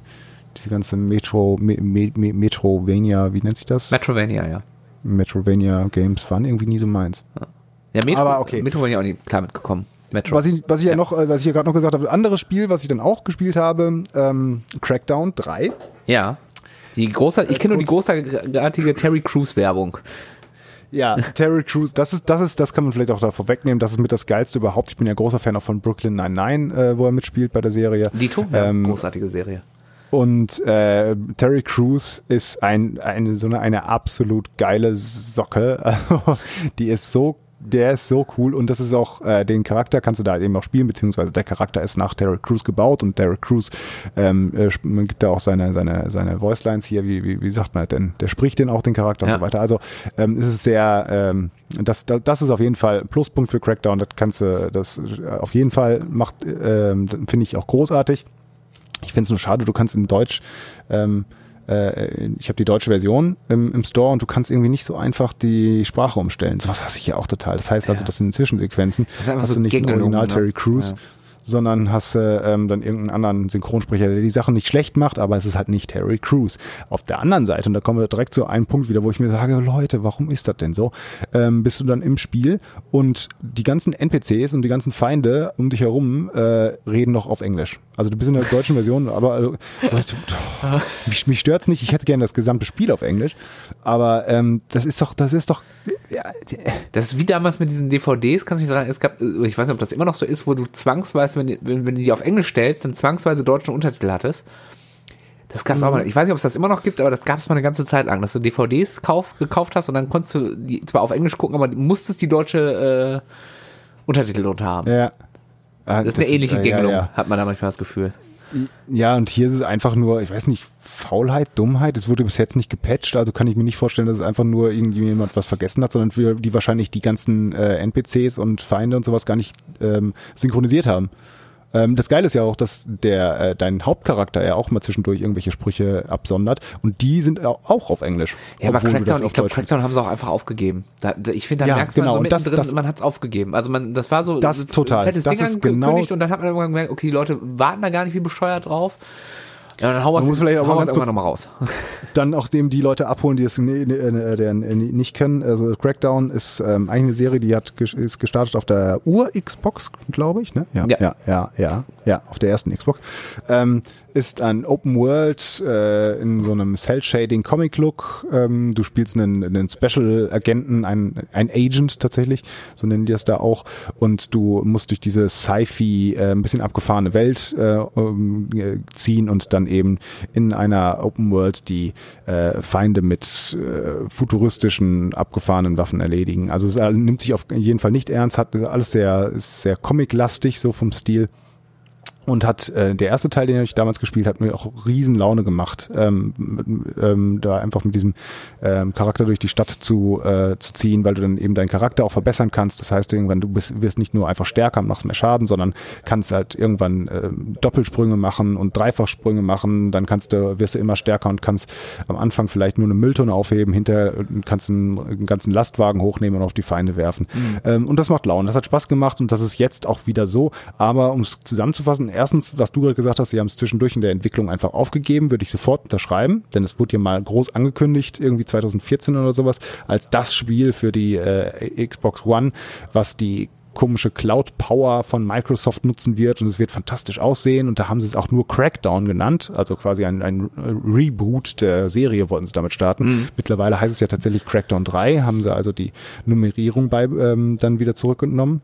diese ganze Metro, Me, Me, Metrovania, wie nennt sich das?
Metrovania, ja.
Metrovania Games waren irgendwie nie so meins.
Ja, ja Metro, Aber okay. Metrovania auch nicht klar mitgekommen.
Metro. Was ich, was ich ja. ja noch, äh, was ich ja gerade noch gesagt habe, anderes Spiel, was ich dann auch gespielt habe, ähm, Crackdown 3.
Ja. Die große, ich kenne nur die großartige Terry Crews Werbung.
Ja, Terry Crews, das ist, das ist, das kann man vielleicht auch da vorwegnehmen, das ist mit das Geilste überhaupt. Ich bin ja großer Fan auch von Brooklyn 99, äh, wo er mitspielt bei der Serie.
Dito, ja, ähm, großartige Serie.
Und äh, Terry Crews ist ein, eine so eine, eine absolut geile Socke. Also, die ist so der ist so cool und das ist auch, äh, den Charakter kannst du da eben auch spielen, beziehungsweise der Charakter ist nach Derek Crews gebaut und Derek Crews ähm, äh, man gibt da auch seine, seine, seine Voicelines hier, wie, wie, wie sagt man denn, der spricht den auch den Charakter ja. und so weiter. Also ähm, ist es sehr, ähm, das, das, das ist auf jeden Fall Pluspunkt für Crackdown, das kannst du, das äh, auf jeden Fall macht, äh, finde ich auch großartig. Ich finde es nur schade, du kannst in Deutsch, ähm, äh, ich habe die deutsche Version im, im, Store und du kannst irgendwie nicht so einfach die Sprache umstellen. Sowas hasse ich ja auch total. Das heißt also, dass in den Zwischensequenzen
das hast so du nicht Original
ne? Terry Crews. Ja sondern hast äh, ähm, dann irgendeinen anderen Synchronsprecher, der die Sachen nicht schlecht macht, aber es ist halt nicht Terry Crews. Auf der anderen Seite, und da kommen wir direkt zu einem Punkt wieder, wo ich mir sage, Leute, warum ist das denn so? Ähm, bist du dann im Spiel und die ganzen NPCs und die ganzen Feinde um dich herum äh, reden noch auf Englisch. Also du bist in der deutschen Version, aber also, mich, mich stört's nicht. Ich hätte gerne das gesamte Spiel auf Englisch, aber ähm, das ist doch, das ist doch. Ja,
das ist wie damals mit diesen DVDs. Kannst du mich sagen? Es gab, ich weiß nicht, ob das immer noch so ist, wo du zwangsweise, wenn, wenn, wenn du die auf Englisch stellst, dann zwangsweise deutschen Untertitel hattest. Das gab's mhm. auch mal. Ich weiß nicht, ob es das immer noch gibt, aber das gab's mal eine ganze Zeit lang, dass du DVDs kauf, gekauft hast und dann konntest du die zwar auf Englisch gucken, aber musstest die deutsche äh, Untertitel drunter haben.
Ja.
Ah, das ist eine ähnliche ist, Gängelung, ja, ja. hat man da manchmal das Gefühl.
Ja, und hier ist es einfach nur, ich weiß nicht, Faulheit, Dummheit. Es wurde bis jetzt nicht gepatcht, also kann ich mir nicht vorstellen, dass es einfach nur irgendjemand was vergessen hat, sondern wir, die wahrscheinlich die ganzen äh, NPCs und Feinde und sowas gar nicht ähm, synchronisiert haben. Ähm, das Geile ist ja auch, dass der äh, dein Hauptcharakter ja auch mal zwischendurch irgendwelche Sprüche absondert und die sind auch auf Englisch.
Ja, aber Crackdown, ich glaube, Crackdown haben sie auch einfach aufgegeben. Da, ich finde, da ja, merkt man genau. so mittendrin, das, das, man hat es aufgegeben. Also man, das war so
das total.
fettes
das
Ding angekündigt genau und dann hat man irgendwann gemerkt, okay, die Leute warten da gar nicht wie bescheuert drauf. Ja, dann hauen wir es vielleicht auch ganz kurz noch mal raus.
Dann auch dem die Leute abholen, die es nicht kennen. Also Crackdown ist ähm, eigentlich eine Serie, die hat ist gestartet auf der Ur-Xbox, glaube ich. Ne? Ja, ja, ja, ja, ja, ja, auf der ersten Xbox. Ähm, ist ein Open World äh, in so einem Cell-Shading Comic-Look. Ähm, du spielst einen, einen Special-Agenten, ein, ein Agent tatsächlich, so nennen die das da auch. Und du musst durch diese Sci-Fi, äh, ein bisschen abgefahrene Welt äh, äh, ziehen und dann eben in einer Open World die äh, Feinde mit äh, futuristischen, abgefahrenen Waffen erledigen. Also es nimmt sich auf jeden Fall nicht ernst, hat alles sehr, sehr comic-lastig, so vom Stil und hat äh, der erste Teil, den ich damals gespielt habe, mir auch riesen Laune gemacht, ähm, ähm, da einfach mit diesem ähm, Charakter durch die Stadt zu, äh, zu ziehen, weil du dann eben deinen Charakter auch verbessern kannst. Das heißt, irgendwann du bist, wirst nicht nur einfach stärker und machst mehr Schaden, sondern kannst halt irgendwann äh, Doppelsprünge machen und Dreifachsprünge machen. Dann kannst du wirst du immer stärker und kannst am Anfang vielleicht nur eine Mülltonne aufheben, hinterher kannst einen, einen ganzen Lastwagen hochnehmen und auf die Feinde werfen. Mhm. Ähm, und das macht Laune. Das hat Spaß gemacht und das ist jetzt auch wieder so. Aber um es zusammenzufassen erstens, was du gerade gesagt hast, sie haben es zwischendurch in der Entwicklung einfach aufgegeben, würde ich sofort unterschreiben, denn es wurde ja mal groß angekündigt, irgendwie 2014 oder sowas, als das Spiel für die äh, Xbox One, was die komische Cloud Power von Microsoft nutzen wird und es wird fantastisch aussehen und da haben sie es auch nur Crackdown genannt, also quasi ein, ein Reboot der Serie wollten sie damit starten. Mhm. Mittlerweile heißt es ja tatsächlich Crackdown 3, haben sie also die Nummerierung bei ähm, dann wieder zurückgenommen.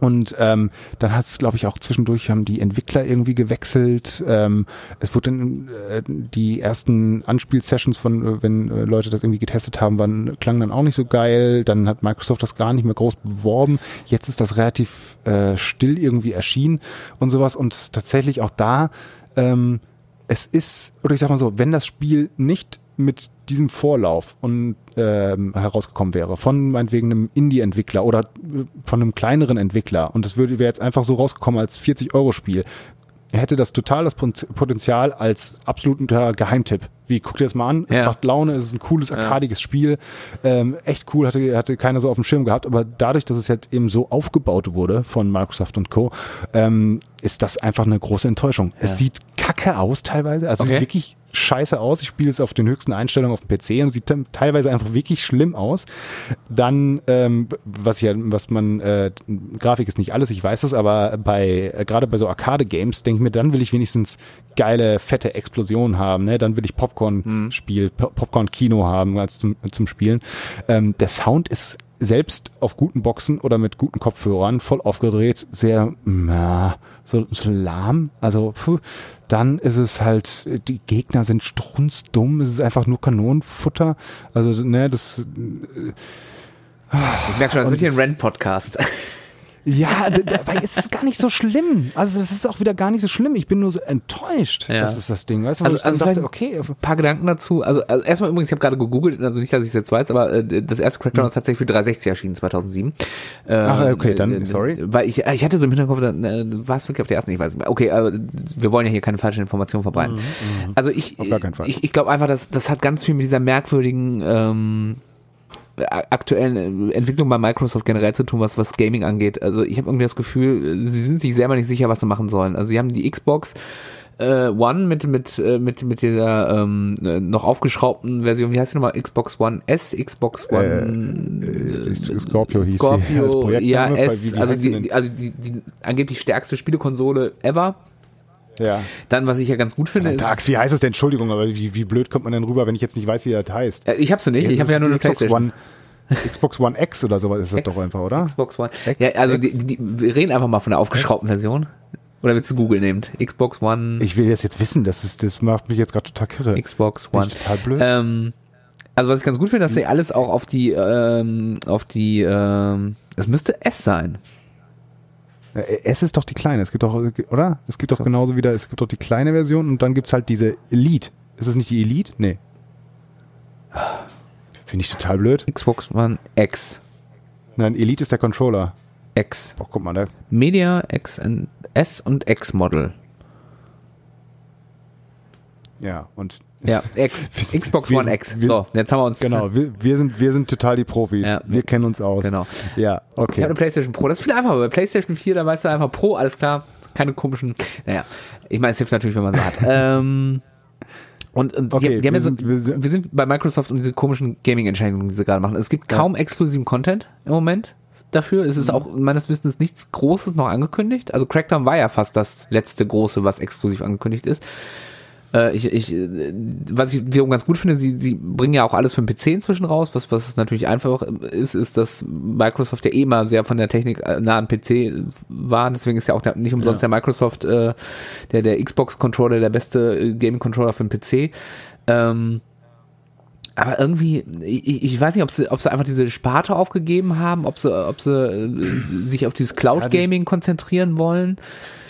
Und ähm, dann hat es, glaube ich, auch zwischendurch haben die Entwickler irgendwie gewechselt. Ähm, es wurde dann, äh, die ersten Anspielsessions von, äh, wenn äh, Leute das irgendwie getestet haben, waren, klangen dann auch nicht so geil. Dann hat Microsoft das gar nicht mehr groß beworben. Jetzt ist das relativ äh, still irgendwie erschienen und sowas. Und tatsächlich auch da, ähm, es ist, oder ich sag mal so, wenn das Spiel nicht mit diesem Vorlauf und ähm, herausgekommen wäre von meinetwegen einem Indie-Entwickler oder äh, von einem kleineren Entwickler und das würde wäre jetzt einfach so rausgekommen als 40 Euro Spiel, hätte das total das Potenzial als absoluter Geheimtipp. Wie, guck dir das mal an, es ja. macht Laune, es ist ein cooles, arkadiges ja. Spiel, ähm, echt cool, hatte, hatte keiner so auf dem Schirm gehabt, aber dadurch, dass es jetzt eben so aufgebaut wurde von Microsoft und Co., ähm, ist das einfach eine große Enttäuschung. Ja. Es sieht kacke aus teilweise, also okay. es ist wirklich scheiße aus. Ich spiele es auf den höchsten Einstellungen auf dem PC und sieht teilweise einfach wirklich schlimm aus. Dann, ähm, was ja, was man, äh, Grafik ist nicht alles, ich weiß es, aber bei, äh, gerade bei so Arcade-Games denke ich mir, dann will ich wenigstens geile, fette Explosionen haben, ne? Dann will ich Popcorn-Spiel, mhm. Popcorn-Kino haben als zum, zum Spielen. Ähm, der Sound ist selbst auf guten Boxen oder mit guten Kopfhörern voll aufgedreht, sehr na, so, so lahm. Also puh, dann ist es halt, die Gegner sind strunzdumm, es ist einfach nur Kanonenfutter. Also, ne, das. Äh,
ich merke schon, das wird hier ein Rent-Podcast.
Ja, dabei ist es gar nicht so schlimm. Also das ist auch wieder gar nicht so schlimm. Ich bin nur so enttäuscht. Ja. Das ist das Ding. Weißt du,
also, also dachte, okay. Ein paar Gedanken dazu. Also, also erstmal übrigens, ich habe gerade gegoogelt, also nicht, dass ich es jetzt weiß, aber äh, das erste Crackdown hm. ist tatsächlich für 360 erschienen, 2007.
Ach, ähm, okay, dann, äh, sorry.
Weil ich, ich hatte so im Hinterkopf, dann, äh, war es wirklich auf der ersten, ich weiß nicht mehr. Okay, aber wir wollen ja hier keine falschen Informationen verbreiten. Mhm, mhm. also ich, ich, ich glaube einfach, dass das hat ganz viel mit dieser merkwürdigen ähm, aktuellen Entwicklung bei Microsoft generell zu tun, was was Gaming angeht. Also ich habe irgendwie das Gefühl, sie sind sich selber nicht sicher, was sie machen sollen. Also sie haben die Xbox äh, One mit mit äh, mit mit dieser ähm, äh, noch aufgeschraubten Version. Wie heißt die nochmal? Xbox One S, Xbox One
äh, äh, Scorpio hieß
Scorpio, sie. Ja, S, also die, also die, die angeblich stärkste Spielekonsole ever.
Ja.
Dann, was ich ja ganz gut finde.
Tags, wie heißt es denn? Entschuldigung, aber wie, wie blöd kommt man denn rüber, wenn ich jetzt nicht weiß, wie das heißt?
Äh, ich hab's nicht, ja, ich habe ja nur eine
Xbox One. Xbox One X oder sowas ist das X, doch einfach, oder?
Xbox One. X, ja, also die, die, wir reden einfach mal von der aufgeschraubten Version. Oder willst du Google nehmen? Xbox One.
Ich will das jetzt wissen, das, ist, das macht mich jetzt gerade total kirre.
Xbox One.
Total blöd.
Ähm, also was ich ganz gut finde, dass sie alles auch auf die, ähm, auf die, ähm, es müsste S sein.
S ist doch die kleine, es gibt doch, oder? Es gibt doch genauso wieder, es gibt doch die kleine Version und dann gibt es halt diese Elite. Ist es nicht die Elite? Nee. Finde ich total blöd.
Xbox One X.
Nein, Elite ist der Controller.
X.
Oh, guck mal, da.
Media X und S und X Model.
Ja, und
ja, X, Xbox One
sind,
X. Wir, so, jetzt haben wir uns.
Genau, wir, wir, sind, wir sind total die Profis. Ja, wir kennen uns aus.
Genau.
Ja, okay.
Ich habe eine PlayStation Pro. Das ist viel einfacher. Bei PlayStation 4, da weißt du einfach Pro, alles klar. Keine komischen. Naja, ich meine, es hilft natürlich, wenn man so hat. ähm, und, und
okay,
die, die haben wir, sind, wir, sind, wir, sind, bei Microsoft und diese komischen Gaming-Entscheidungen, die sie gerade machen. Es gibt kaum ja. exklusiven Content im Moment dafür. Es ist mhm. auch meines Wissens nichts Großes noch angekündigt. Also Crackdown war ja fast das letzte große, was exklusiv angekündigt ist. Äh, ich, ich, was ich wiederum ganz gut finde, sie, sie bringen ja auch alles für den PC inzwischen raus, was, was natürlich einfach ist, ist, dass Microsoft ja eh mal sehr von der Technik äh, nah am PC war. Deswegen ist ja auch der, nicht umsonst ja. der Microsoft, äh, der, der Xbox-Controller der beste äh, Gaming-Controller für den PC. Ähm, aber irgendwie, ich, ich weiß nicht, ob sie, ob sie einfach diese Sparte aufgegeben haben, ob sie, ob sie äh, sich auf dieses Cloud Gaming konzentrieren wollen.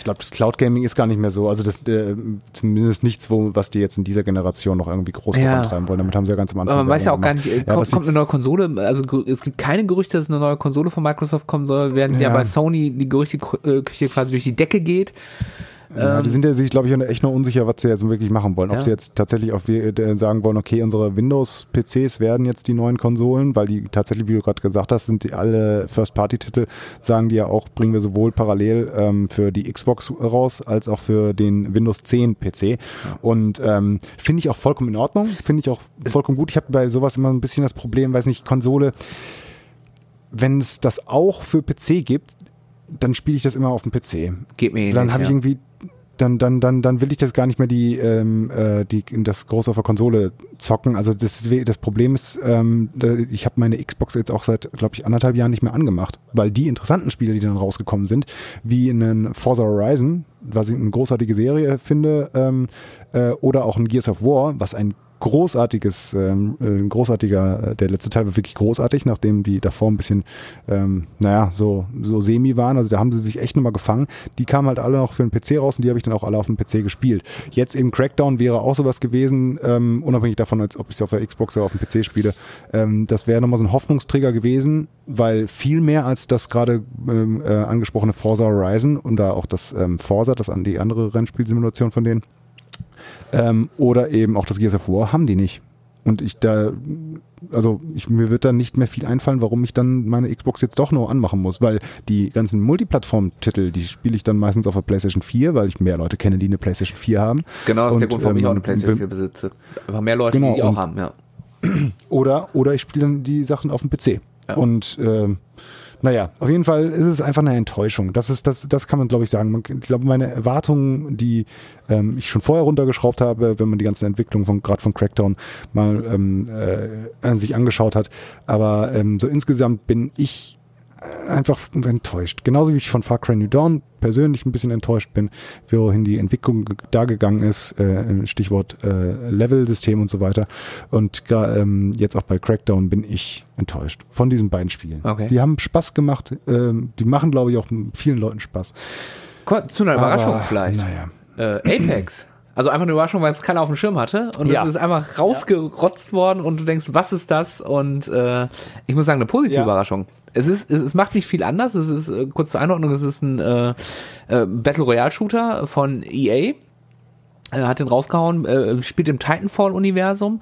Ich glaube, das Cloud Gaming ist gar nicht mehr so. Also das äh, zumindest nichts, wo, was die jetzt in dieser Generation noch irgendwie groß ja. vorantreiben wollen. Damit haben sie ja ganz am Anfang.
Aber man weiß ja auch gar nicht, ja, kommt, kommt eine neue Konsole. Also es gibt keine Gerüchte, dass eine neue Konsole von Microsoft kommen soll, während ja, ja bei Sony die Gerüchteküche quasi durch die Decke geht.
Ja, die ähm, sind ja sich, glaube ich, echt noch unsicher, was sie jetzt wirklich machen wollen. Ob ja. sie jetzt tatsächlich auch sagen wollen, okay, unsere Windows-PCs werden jetzt die neuen Konsolen, weil die tatsächlich, wie du gerade gesagt hast, sind die alle First-Party-Titel, sagen die ja auch, bringen wir sowohl parallel ähm, für die Xbox raus, als auch für den Windows 10 PC. Und ähm, finde ich auch vollkommen in Ordnung, finde ich auch vollkommen gut. Ich habe bei sowas immer ein bisschen das Problem, weiß nicht, Konsole, wenn es das auch für PC gibt, dann spiele ich das immer auf dem PC.
Geht mir
Dann habe ich irgendwie dann, dann, dann, dann will ich das gar nicht mehr die, ähm, äh, die das groß auf der Konsole zocken. Also das, das Problem ist, ähm, ich habe meine Xbox jetzt auch seit, glaube ich, anderthalb Jahren nicht mehr angemacht, weil die interessanten Spiele, die dann rausgekommen sind, wie einen Forza Horizon, was ich eine großartige Serie finde, ähm, äh, oder auch ein Gears of War, was ein großartiges, ähm, äh, ein großartiger, äh, der letzte Teil war wirklich großartig, nachdem die davor ein bisschen, ähm, naja, so, so semi waren. Also da haben sie sich echt nochmal gefangen. Die kamen halt alle noch für den PC raus und die habe ich dann auch alle auf dem PC gespielt. Jetzt eben Crackdown wäre auch sowas gewesen, ähm, unabhängig davon, als ob ich es auf der Xbox oder auf dem PC spiele. Ähm, das wäre nochmal so ein Hoffnungsträger gewesen, weil viel mehr als das gerade ähm, äh, angesprochene Forza Horizon und da auch das ähm, Forza, das an die andere Rennspielsimulation von denen, ähm, oder eben auch das Gears of War haben die nicht. Und ich da, also ich, mir wird da nicht mehr viel einfallen, warum ich dann meine Xbox jetzt doch noch anmachen muss, weil die ganzen Multiplattform-Titel, die spiele ich dann meistens auf der PlayStation 4, weil ich mehr Leute kenne, die eine PlayStation 4 haben.
Genau, das ist und, der Grund, warum ähm, ich auch eine PlayStation 4 besitze. Einfach mehr Leute, genau, die die auch haben, ja.
Oder, oder ich spiele dann die Sachen auf dem PC. Ja. Und ähm, naja, auf jeden Fall ist es einfach eine Enttäuschung. Das ist, das, das kann man, glaube ich, sagen. ich glaube, meine Erwartungen, die ähm, ich schon vorher runtergeschraubt habe, wenn man die ganzen Entwicklungen von gerade von Crackdown mal ähm, äh, sich angeschaut hat. Aber ähm, so insgesamt bin ich einfach enttäuscht. Genauso wie ich von Far Cry New Dawn persönlich ein bisschen enttäuscht bin, wohin die Entwicklung da gegangen ist, äh, Stichwort äh, Level-System und so weiter. Und ähm, jetzt auch bei Crackdown bin ich enttäuscht von diesen beiden Spielen.
Okay.
Die haben Spaß gemacht, ähm, die machen, glaube ich, auch vielen Leuten Spaß.
Zu einer Überraschung Aber, vielleicht.
Naja.
Äh, Apex. Also einfach eine Überraschung, weil es keiner auf dem Schirm hatte. Und ja. es ist einfach rausgerotzt ja. worden und du denkst, was ist das? Und äh, ich muss sagen, eine positive ja. Überraschung es ist, es, es macht nicht viel anders. Es ist, äh, kurz zur Einordnung, es ist ein äh, äh, Battle Royale Shooter von EA. Er hat den rausgehauen, äh, spielt im Titanfall-Universum.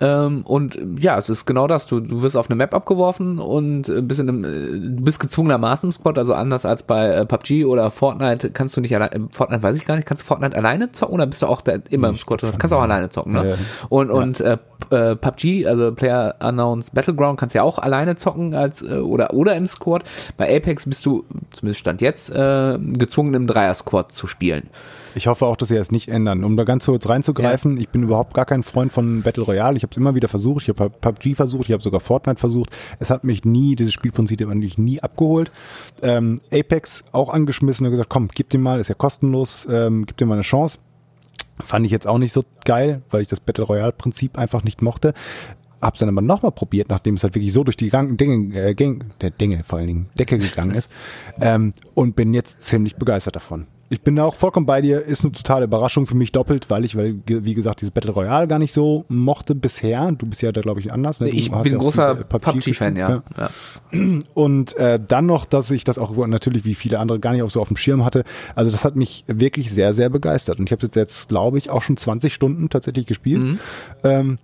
Ähm, und ja, es ist genau das. Du, du wirst auf eine Map abgeworfen und äh, bist in einem, äh, du bist gezwungenermaßen im Squad, also anders als bei äh, PUBG oder Fortnite kannst du nicht alleine, Fortnite weiß ich gar nicht, kannst du Fortnite alleine zocken oder bist du auch da immer im Squad? Das kannst du auch alleine zocken, ne? Ja. Und, und ja. äh, PUBG, also Player Unknowns Battleground, kannst du ja auch alleine zocken als äh, oder oder im Squad. Bei Apex bist du, zumindest Stand jetzt, äh, gezwungen im Dreier-Squad zu spielen.
Ich hoffe auch, dass sie das nicht ändern. Um da ganz kurz reinzugreifen, ja. ich bin überhaupt gar kein Freund von Battle Royale. Ich habe es immer wieder versucht. Ich habe PUBG versucht, ich habe sogar Fortnite versucht. Es hat mich nie, dieses Spielprinzip hat mich nie abgeholt. Ähm, Apex auch angeschmissen und gesagt, komm, gib dir mal, ist ja kostenlos, ähm, gib dir mal eine Chance. Fand ich jetzt auch nicht so geil, weil ich das Battle Royale Prinzip einfach nicht mochte. Hab's dann aber nochmal probiert, nachdem es halt wirklich so durch die Gang, Dinge, äh, Gang, der Dinge vor allen Dingen, Decke gegangen ist. Ähm, und bin jetzt ziemlich begeistert davon. Ich bin da auch vollkommen bei dir. Ist eine totale Überraschung für mich doppelt, weil ich, weil, wie gesagt, dieses Battle Royale gar nicht so mochte bisher. Du bist ja da, glaube ich, anders.
Ne? Ich bin ja großer PUBG-Fan, ja. ja.
Und äh, dann noch, dass ich das auch natürlich wie viele andere gar nicht auch so auf dem Schirm hatte. Also das hat mich wirklich sehr, sehr begeistert. Und ich habe jetzt, glaube ich, auch schon 20 Stunden tatsächlich gespielt. Mhm. Ähm,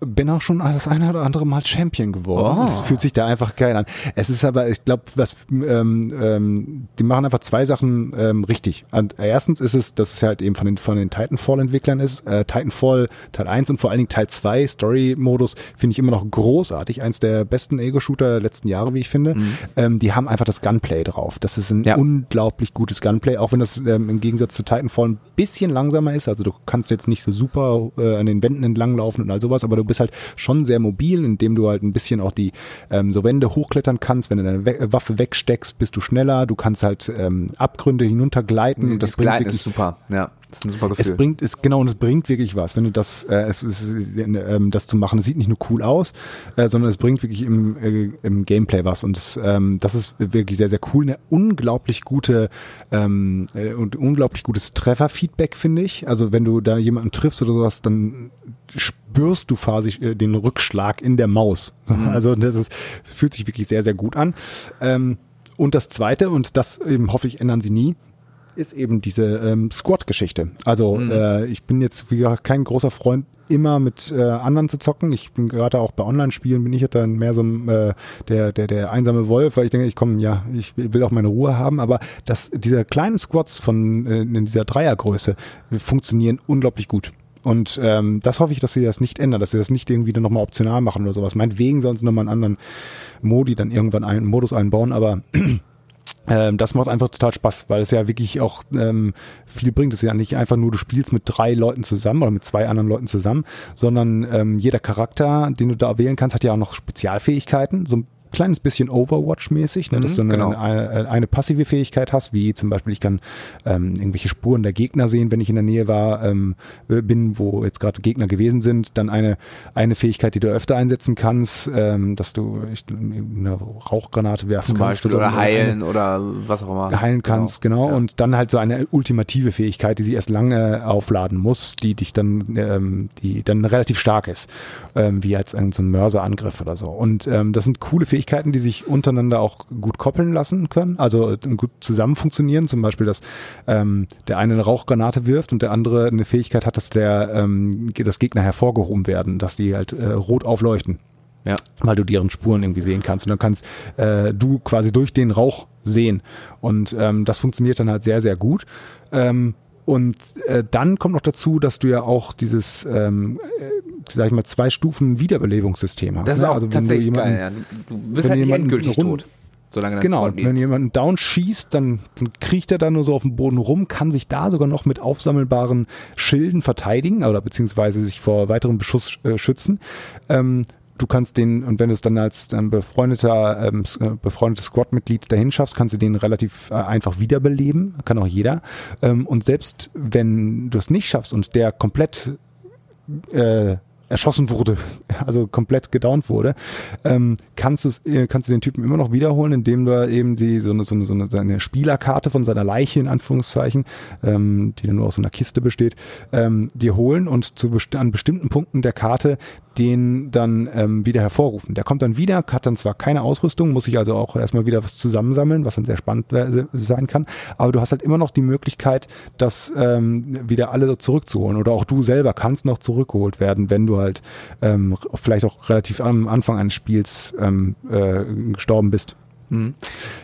bin auch schon das eine oder andere Mal Champion geworden. Oh. Das fühlt sich da einfach geil an. Es ist aber, ich glaube, was ähm, ähm, die machen einfach zwei Sachen ähm, richtig. Und erstens ist es, dass es halt eben von den von den Titanfall-Entwicklern ist. Äh, Titanfall Teil 1 und vor allen Dingen Teil 2 Story-Modus finde ich immer noch großartig. Eins der besten Ego-Shooter der letzten Jahre, wie ich finde. Mhm. Ähm, die haben einfach das Gunplay drauf. Das ist ein ja. unglaublich gutes Gunplay, auch wenn das ähm, im Gegensatz zu Titanfall ein bisschen langsamer ist. Also du kannst jetzt nicht so super äh, an den Wänden entlanglaufen und all sowas, aber du bist halt schon sehr mobil, indem du halt ein bisschen auch die ähm, so Wände hochklettern kannst. Wenn du deine We Waffe wegsteckst, bist du schneller. Du kannst halt ähm, Abgründe hinuntergleiten.
Das, das Gleiten ist super, ja. Das ist ein super
Gefühl. Es bringt, es, genau, und es bringt wirklich was, wenn du das, äh, es, es, ähm, das zu machen. Es sieht nicht nur cool aus, äh, sondern es bringt wirklich im, äh, im Gameplay was. Und das, ähm, das ist wirklich sehr, sehr cool. Eine unglaublich gute ähm, äh, und unglaublich gutes Trefferfeedback, finde ich. Also wenn du da jemanden triffst oder sowas, dann spürst du quasi äh, den Rückschlag in der Maus. Mhm. Also das ist, fühlt sich wirklich sehr, sehr gut an. Ähm, und das Zweite, und das eben hoffe ich ändern sie nie, ist eben diese ähm, Squad-Geschichte. Also mhm. äh, ich bin jetzt wie gesagt kein großer Freund immer mit äh, anderen zu zocken. Ich bin gerade auch bei Online-Spielen bin ich jetzt dann mehr so äh, der der der einsame Wolf, weil ich denke, ich komme ja, ich will auch meine Ruhe haben. Aber dass diese kleinen Squads von äh, in dieser Dreiergröße funktionieren unglaublich gut. Und ähm, das hoffe ich, dass sie das nicht ändern, dass sie das nicht irgendwie dann nochmal optional machen oder sowas. Meinetwegen sollen sie nochmal einen anderen Modi dann irgendwann einen Modus einbauen, aber ähm, das macht einfach total Spaß, weil es ja wirklich auch ähm, viel bringt. Es ist ja nicht einfach nur, du spielst mit drei Leuten zusammen oder mit zwei anderen Leuten zusammen, sondern ähm, jeder Charakter, den du da wählen kannst, hat ja auch noch Spezialfähigkeiten. So kleines bisschen Overwatch-mäßig, ne, dass mhm, du eine, genau. eine, eine, passive Fähigkeit hast, wie zum Beispiel ich kann ähm, irgendwelche Spuren der Gegner sehen, wenn ich in der Nähe war, ähm, bin, wo jetzt gerade Gegner gewesen sind. Dann eine eine Fähigkeit, die du öfter einsetzen kannst, ähm, dass du ich, eine Rauchgranate werfen
zum
kannst.
Beispiel, oder heilen oder was auch immer.
Heilen kannst, genau. genau. Ja. Und dann halt so eine ultimative Fähigkeit, die sie erst lange aufladen muss, die dich dann, ähm, die dann relativ stark ist, ähm, wie ein, so ein Mörserangriff oder so. Und ähm, das sind coole Fähigkeiten, Fähigkeiten, die sich untereinander auch gut koppeln lassen können, also gut zusammen funktionieren. Zum Beispiel, dass ähm, der eine eine Rauchgranate wirft und der andere eine Fähigkeit hat, dass der ähm, das Gegner hervorgehoben werden, dass die halt äh, rot aufleuchten. Ja. Weil du deren Spuren irgendwie sehen kannst. Und dann kannst äh, du quasi durch den Rauch sehen. Und ähm, das funktioniert dann halt sehr, sehr gut. Ähm, und äh, dann kommt noch dazu, dass du ja auch dieses, ähm, äh, sag ich mal, zwei Stufen Wiederbelebungssystem hast.
Das ist ne? auch also, tatsächlich jemanden, geil. Ja. Du bist halt nicht endgültig tot. Solange dein
genau, wenn jemand down schießt, dann, dann kriecht er da nur so auf dem Boden rum, kann sich da sogar noch mit aufsammelbaren Schilden verteidigen oder beziehungsweise sich vor weiterem Beschuss äh, schützen. Ähm, du kannst den, und wenn du es dann als ähm, befreundeter, ähm, äh, befreundetes Squad-Mitglied dahin schaffst, kannst du den relativ äh, einfach wiederbeleben, kann auch jeder. Ähm, und selbst wenn du es nicht schaffst und der komplett äh, erschossen wurde, also komplett gedownt wurde, ähm, kannst, du äh, kannst du den Typen immer noch wiederholen, indem du eben die so eine, so eine, so eine, eine Spielerkarte von seiner Leiche in Anführungszeichen, ähm, die dann nur aus so einer Kiste besteht, ähm, dir holen und zu best an bestimmten Punkten der Karte den dann ähm, wieder hervorrufen. Der kommt dann wieder, hat dann zwar keine Ausrüstung, muss sich also auch erstmal wieder was zusammensammeln, was dann sehr spannend sein kann, aber du hast halt immer noch die Möglichkeit, das ähm, wieder alle zurückzuholen oder auch du selber kannst noch zurückgeholt werden, wenn du halt ähm, vielleicht auch relativ am Anfang eines Spiels ähm, äh, gestorben bist. Mhm.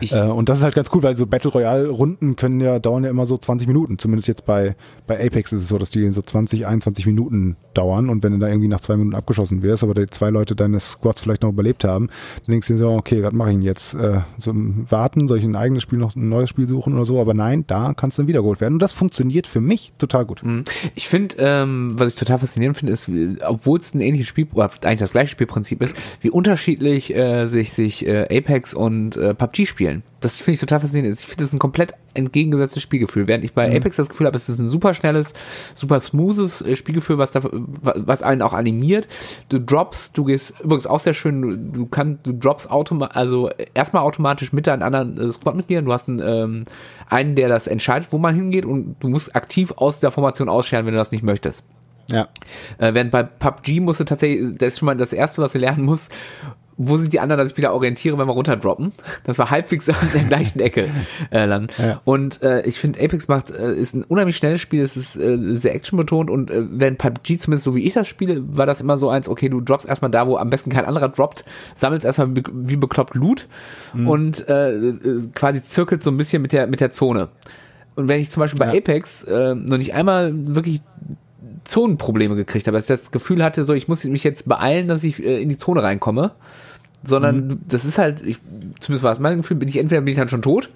Äh, und das ist halt ganz cool, weil so Battle Royale Runden können ja dauern ja immer so 20 Minuten. Zumindest jetzt bei, bei Apex ist es so, dass die so 20, 21 Minuten dauern und wenn du da irgendwie nach zwei Minuten abgeschossen wirst, aber die zwei Leute deines Squads vielleicht noch überlebt haben, dann denkst du dir so, okay, was mache ich denn jetzt? Äh, so warten, soll ich ein eigenes Spiel noch ein neues Spiel suchen oder so? Aber nein, da kannst du dann wiedergeholt werden. Und das funktioniert für mich total gut. Mhm.
Ich finde, ähm, was ich total faszinierend finde, ist, obwohl es ein ähnliches Spiel, oder eigentlich das gleiche Spielprinzip ist, wie unterschiedlich äh, sich, sich äh, Apex und äh, PUBG spielen. Das finde ich total faszinierend. Ich finde das ein komplett entgegengesetztes Spielgefühl. Während ich bei mhm. Apex das Gefühl habe, es ist ein super schnelles, super smoothes äh, Spielgefühl, was da, was einen auch animiert. Du drops, du gehst, übrigens auch sehr schön, du kannst, du drops automatisch, also erstmal automatisch mit deinen anderen äh, Squad-Mitgliedern. Du hast einen, ähm, einen, der das entscheidet, wo man hingeht und du musst aktiv aus der Formation ausscheren, wenn du das nicht möchtest. Ja. Äh, während bei PUBG musst du tatsächlich, das ist schon mal das erste, was du lernen musst, wo sind die anderen, dass ich wieder orientiere, wenn wir runterdroppen. Das war halbwegs an der gleichen Ecke äh, dann. Ja. Und äh, ich finde, Apex macht äh, ist ein unheimlich schnelles Spiel, es ist äh, sehr actionbetont und äh, wenn PUBG zumindest so wie ich das spiele, war das immer so eins, okay, du droppst erstmal da, wo am besten kein anderer droppt, sammelst erstmal wie bekloppt Loot mhm. und äh, äh, quasi zirkelt so ein bisschen mit der mit der Zone. Und wenn ich zum Beispiel bei ja. Apex äh, noch nicht einmal wirklich Zonenprobleme gekriegt habe, dass ich das Gefühl hatte, so ich muss mich jetzt beeilen, dass ich äh, in die Zone reinkomme, sondern mhm. das ist halt, ich, zumindest war es mein Gefühl, bin ich entweder bin ich dann schon tot,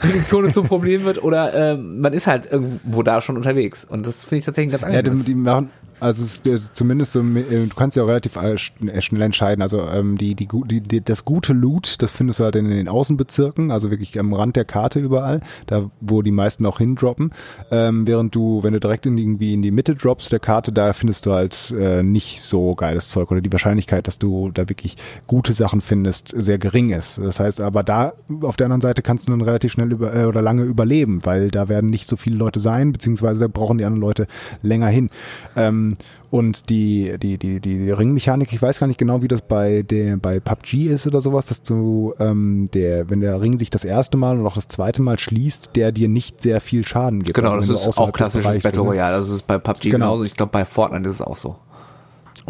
wenn die Zone zum Problem wird, oder äh, man ist halt irgendwo da schon unterwegs. Und das finde ich tatsächlich ganz angenehm.
Ja, die, die machen, also es, äh, zumindest so, äh, du kannst ja auch relativ äh, schnell entscheiden. Also ähm, die, die, die, das gute Loot, das findest du halt in den Außenbezirken, also wirklich am Rand der Karte überall, da wo die meisten auch hindroppen. Ähm, während du, wenn du direkt in die, irgendwie in die Mitte droppst der Karte, da findest du halt äh, nicht so geiles Zeug oder die Wahrscheinlichkeit, dass du da wirklich gute Sachen findest, sehr gering ist. Das heißt, aber da auf der anderen Seite kannst du dann relativ schnell über äh, oder lange überleben, weil da werden nicht so viele Leute sein, beziehungsweise brauchen die anderen Leute länger hin. Ähm, und die, die, die, die Ringmechanik, ich weiß gar nicht genau, wie das bei der, bei PUBG ist oder sowas, dass du, ähm, der, wenn der Ring sich das erste Mal und auch das zweite Mal schließt, der dir nicht sehr viel Schaden gibt.
Genau, also das ist auch klassisches Battle Royale. Also das ist bei PUBG genau. genauso. Ich glaube, bei Fortnite ist es auch so.